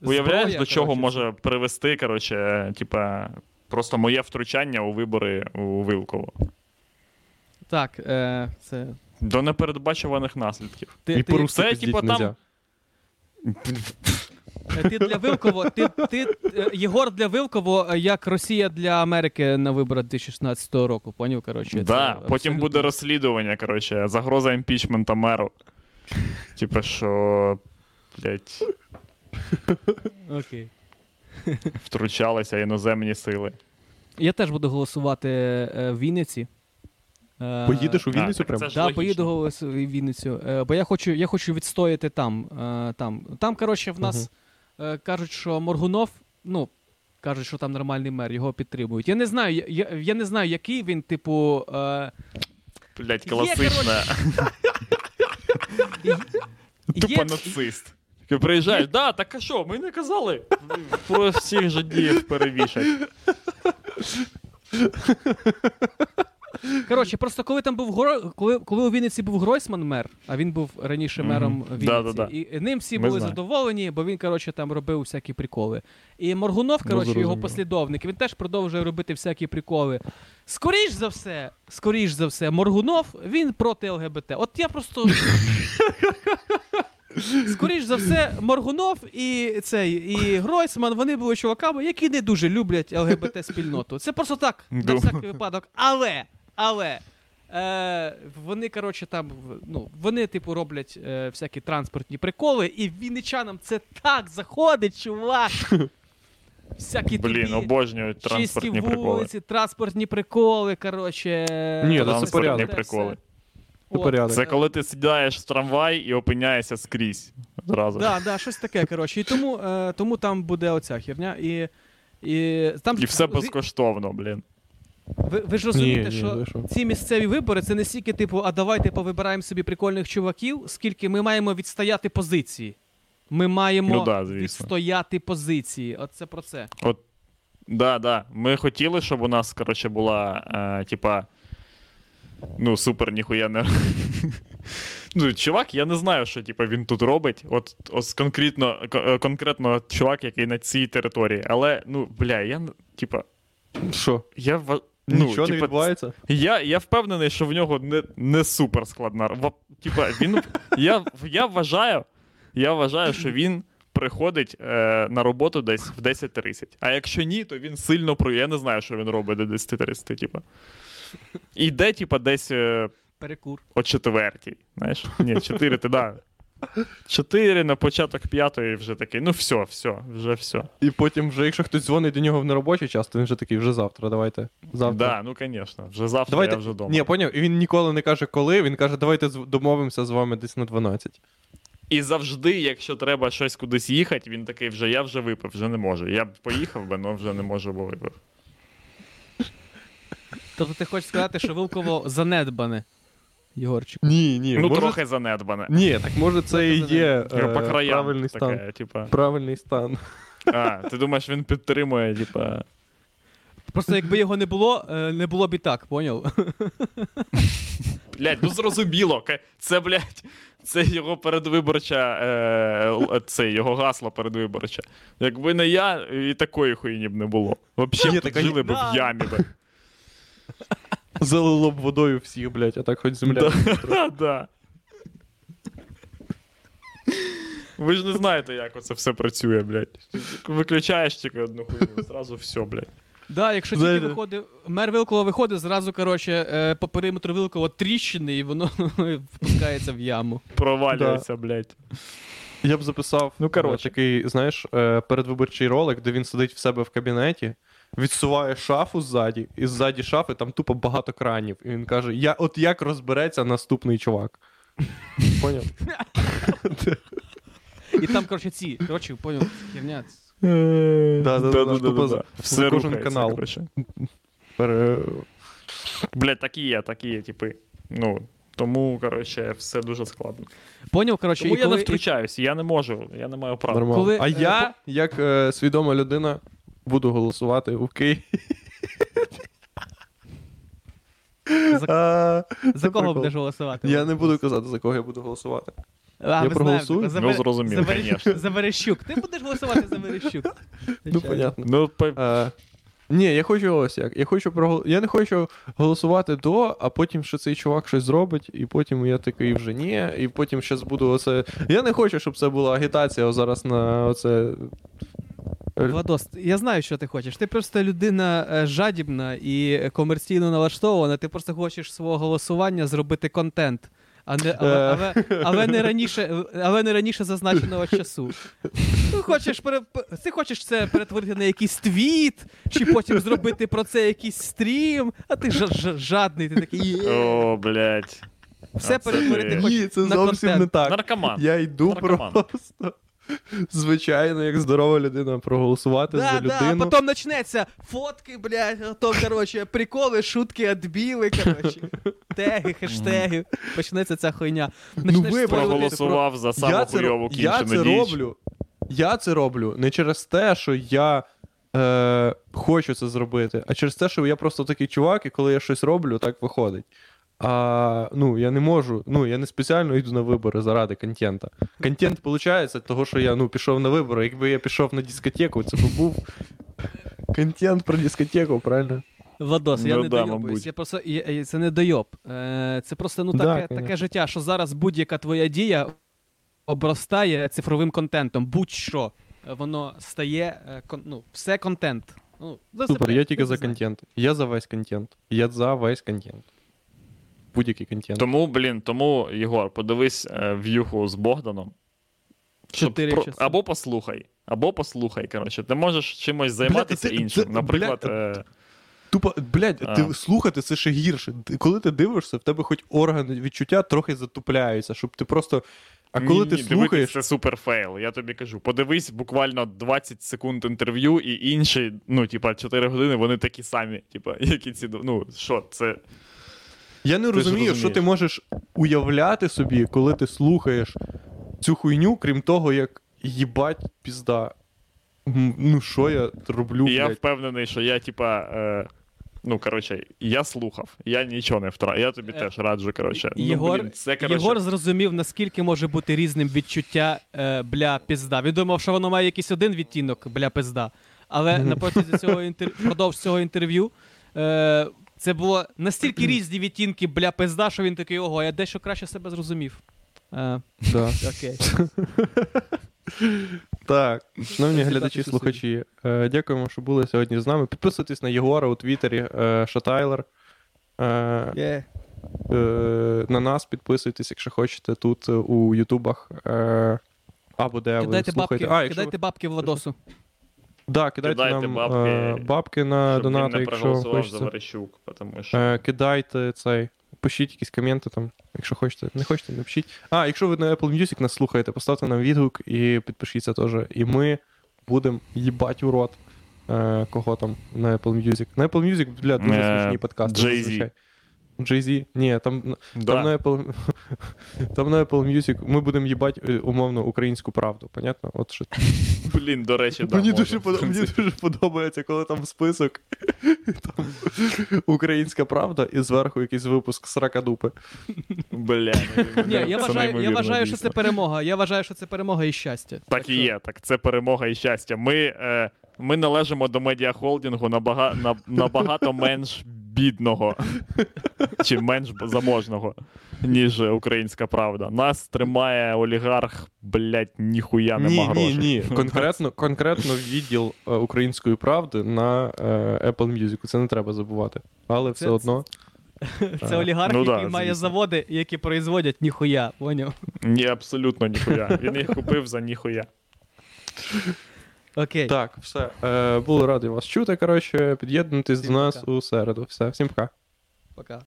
Уявляєш, зброя, до чого коротше, може привести, коротше, типа, просто моє втручання у вибори у Вилково. Так, е, це. До непередбачуваних наслідків. Ти, І ти, це, пиздіть там- е, ти для Вилково, ти, ти, е, Єгор для Вилково, е, як Росія для Америки на виборах 2016 року, поняв, коротше. Да, це потім абсолютно- буде розслідування, коротше, загроза імпічмента меру. Типа, що, блядь, Окей. втручалися іноземні сили. Я теж буду голосувати в Вінниці. Е, Поїдеш у Вінницю так прям? це Да, поїду в Вінницю. Е, бо я хочу, я хочу відстояти там. Е, там. там, коротше, в нас е, кажуть, що Моргунов, ну, кажуть, що там нормальний мер, його підтримують. Я не знаю, я, я, я не знаю, який він, типу. Е, Блядь, Є, Тупо нацист. Ти приїжджаєш, да, так а що, ми не казали. Про всіх жадіїв перевішать. Коротше, просто коли там був Гро... коли, коли у Вінниці був Гройсман мер, а він був раніше мером Вінниці, Да-да-да. і ним всі Ми були знаємо. задоволені, бо він, коротше, там робив всякі приколи. І Моргунов, Ну, коротше, його послідовник, він теж продовжує робити всякі приколи. Скоріш за все, скоріш за все, Моргунов він проти ЛГБТ. От я просто. Скоріш за все, Моргунов і цей і Гройсман вони були чуваками, які не дуже люблять ЛГБТ спільноту. Це просто так, на всякий випадок. Але, але. Е, вони, коротше, там, ну, вони, типу, роблять е, всякі транспортні приколи, і вінничанам це так заходить, чувак. Всякі Блін, обожнюють чисті транспортні приколи. вулиці, транспортні приколи, коротше. Ні, це Транспортні приколи. Це От. Це коли ти сідаєш в трамвай і опиняєшся скрізь. Зразу. Да, да, щось таке, коротше. І тому, е, тому там буде оця херня. І, і, там, І все безкоштовно, блін. Ви, ви ж розумієте, Ні, ні, що ви ці місцеві вибори це не стільки, типу, а давайте повибираємо собі прикольних чуваків, скільки ми маємо відстояти позиції. Ми маємо Ну да, відстояти позиції. От це про це. От, да, да. Ми хотіли, щоб у нас, коротше, була, е, типа. Ну, супер, ніхуя не. Ну, чувак, я не знаю, що типа, він тут робить. От, ось конкретно, кон- е, конкретно чувак, який на цій території. Але, ну, бля, я типа, Що? я ну, Нічого не відбувається? Я, я впевнений, що в нього не, не супер складна. Типа, він, я, я, вважаю, я вважаю, що він приходить е, на роботу десь в 10.30. А якщо ні, то він сильно про. Я не знаю, що він робить до 10.30, типа. І йде, типа, десь е, Перекур. о четвертій. Знаєш? Ні, 4, ти да. 4 на початок п'ятої вже такий. Ну все, все, вже все. І потім вже, якщо хтось дзвонить до нього в неробочий час, то він вже такий, вже завтра, давайте. Завтра. Да, ну звісно. Вже завтра Давайте... я вже вдома. Ні, поняв, і він ніколи не каже коли, він каже, давайте домовимося з вами десь на 12. І завжди, якщо треба щось кудись їхати, він такий вже я вже випив, вже не можу. Я б поїхав би, але вже не можу, бо випив. Тобто ти хочеш сказати, що Вилково занедбане, Єгорчику. Ні, ні. ну, може... трохи занедбане. Ні, так може це і є е, По краям правильний стан. таке, типа. Правильний стан. А, ти думаєш, він підтримує, типа. Просто якби його не було, е, не було б і так, поняв? Блядь, ну зрозуміло. Це, блядь, це його передвиборча, е, це його гасло передвиборче. Якби не я, і такої хуйні б не було. Взагалі тут жили б в ямі. би. Залило б водою всіх, блядь, а так хоч земля. Да, да. Ви ж не знаєте, як оце все працює, блядь. Виключаєш тільки одну хуйню, зразу все, блядь. Да, якщо тільки Знаєте- виходить, мер Вилкова виходить, зразу, коротше, е, по периметру Вилкова тріщини, і воно впускається в яму. Провалюється, блядь. Я б записав Ну, коротше. е, такий, знаєш, е, передвиборчий ролик, де він сидить в себе в кабінеті, відсуває шафу ззаді, і ззаді шафи там тупо багато кранів. І він каже: Я, от як розбереться наступний чувак. Поняв? І там, коротше, ці, коротше, поняв, херня. Тупо Все кожен канал. Блядь, такі є, такі є, типи. Ну, тому, коротше, все дуже складно. Поняв, коротше, Тому і я коли, не втручаюся, я не можу, я не маю права. Нормально. Коли, а е, я, як е, свідома людина, буду голосувати у Києві. За, А, за кого будеш голосувати? Я не буду казати, за кого я буду голосувати. А, Я проголосую? знаємо, за, Ну, Вер- зрозумів, за, Вер- за Верещук. Ти будеш голосувати за Верещук. Ну, понятно. Ну, по... Е, ні, я хочу ось як. Я хочу прогол... Я не хочу голосувати до, а потім що цей чувак щось зробить, і потім я такий вже ні, і потім щас буду оце. Я не хочу, щоб це була агітація зараз на оце. Владос, я знаю, що ти хочеш. Ти просто людина е, жадібна і комерційно налаштована. Ти просто хочеш свого голосування зробити контент, а не, але, Е. але, але, не раніше, але не раніше зазначеного часу. Ну, хочеш, ти хочеш це перетворити на якийсь твіт, чи потім зробити про це якийсь стрім, а ти ж, ж- жадний, ти такий. О, блядь. Все а перетворити ти. хоч Ні, це на зовсім контент. не так. Наркоман. Я йду Наркоман. просто. Звичайно, як здорова людина, проголосувати Да, за да, людину. потім почнеться фотки, блядь, то, коротше, приколи, шутки, відбіли, коротше, теги, хештеги. Почнеться ця хуйня. Почнеш Ну, ви Проголосував за саму я це, хуйову ро- я це діч. роблю. Я це роблю не через те, що я е, хочу це зробити, а через те, що я просто такий чувак, і коли я щось роблю, так виходить. А ну, я не можу, ну я не спеціально йду на вибори заради контента. Контент виходить, того, що я ну, пішов на вибори. Якби я пішов на дискотеку, це б був контент про дискотеку, правильно? Владос, я Ну не да, дойобуюсь. Я просто, я- я- це не дойоб. Е, Це просто ну, таке, таке життя, що зараз будь-яка твоя дія обростає цифровим контентом. Будь-що. Е, Воно стає, е, ну, все контент. Ну, Супер, я тільки за контент. Я за весь контент. Я за весь контент. Будь-який контент. Тому, блін, тому, Єгор, подивись е, в'юху з Богданом. Чотири про- часи. Або послухай, або послухай. Коротше, ти можеш чимось займатися іншим. це- Наприклад, е, Тупо, блядь, А. ти слухати це ще гірше. Коли ти дивишся, в тебе хоч органи відчуття трохи затупляються, щоб ти просто. А коли ні, ти ні, слухаєш. це супер fail. Я тобі кажу. Подивись буквально 20 секунд інтерв'ю, і інші, ну, типа, 4 години, вони такі самі. Типа, які ці. Ну, що, це. Я не Ти розумію, що ти можеш уявляти собі, коли ти слухаєш цю хуйню, крім того, як їбать пізда. Ну, що я роблю, І я блядь? впевнений, що я, типа. Е... Ну, коротше, я слухав, я нічого не втратив. Я тобі Е, теж раджу, коротше. Єгор, ну, блін, це, коротше, Єгор зрозумів, наскільки може бути різним відчуття е, бля пизда. Він думав, що воно має якийсь один відтінок бля пизда. Але на протязі цього інтер... впродовж цього інтерв'ю е, це було настільки різні відтінки бля пизда, що він такий, ого, я дещо краще себе зрозумів. Е, Да. окей. Так, шановні глядачі, сусідів. слухачі, е, дякуємо, що були сьогодні з нами. Підписуйтесь на Єгора у Твіттері, е, Шатайлер. Е, Є. е, на нас підписуйтесь, якщо хочете, тут е, у Ютубах. Е, або де ви Кидайте слухаєте. бабки, А, якщо кидайте бабки Владосу. Да, кидайте, Кидайте нам бабки, е, бабки на щоб він донати, не якщо проголосував за. Верещук, тому що. Е, кидайте цей. Пишіть якісь коменти там, якщо хочете. Не хочете, не пишіть. А, якщо ви на Apple Music нас слухаєте, поставте нам відгук і підпишіться теж. І ми будемо їбать у рот. Е, кого там на Apple Music. На Apple Music, бля, дуже смішні подкасти. Jay-Z. Ні, там, там, на Apple, там на Apple Music ми будемо їбати е, умовно українську правду, понятно? От що. Блін, до речі, да, мені, дуже в подо- мені дуже подобається, коли там список там, українська правда і зверху якийсь випуск сракадупи. Бля, ну, Ні, я вважаю, я вважаю, що це перемога. Я вважаю, що це перемога і щастя. Так і є, так це перемога і щастя. Ми, е, ми належимо до медіахолдингу набага, на, набагато менш бідного чи менш заможного, ніж українська правда. Нас тримає олігарх, блять, ніхуя нема ні, грошей. ні, ні. Конкретно, конкретно відділ е, української правди на е, Apple Music. Це не треба забувати. Але все одно. Це олігарх, Ну да, який має звісно. заводи, які производять ніхуя, поняв? Ні, абсолютно ніхуя. Він їх купив за ніхуя. Окей. Так, все. Е, були раді вас чути. Коротше, під'єднуйтесь до нас пока. у середу. Все, всім пока. Пока.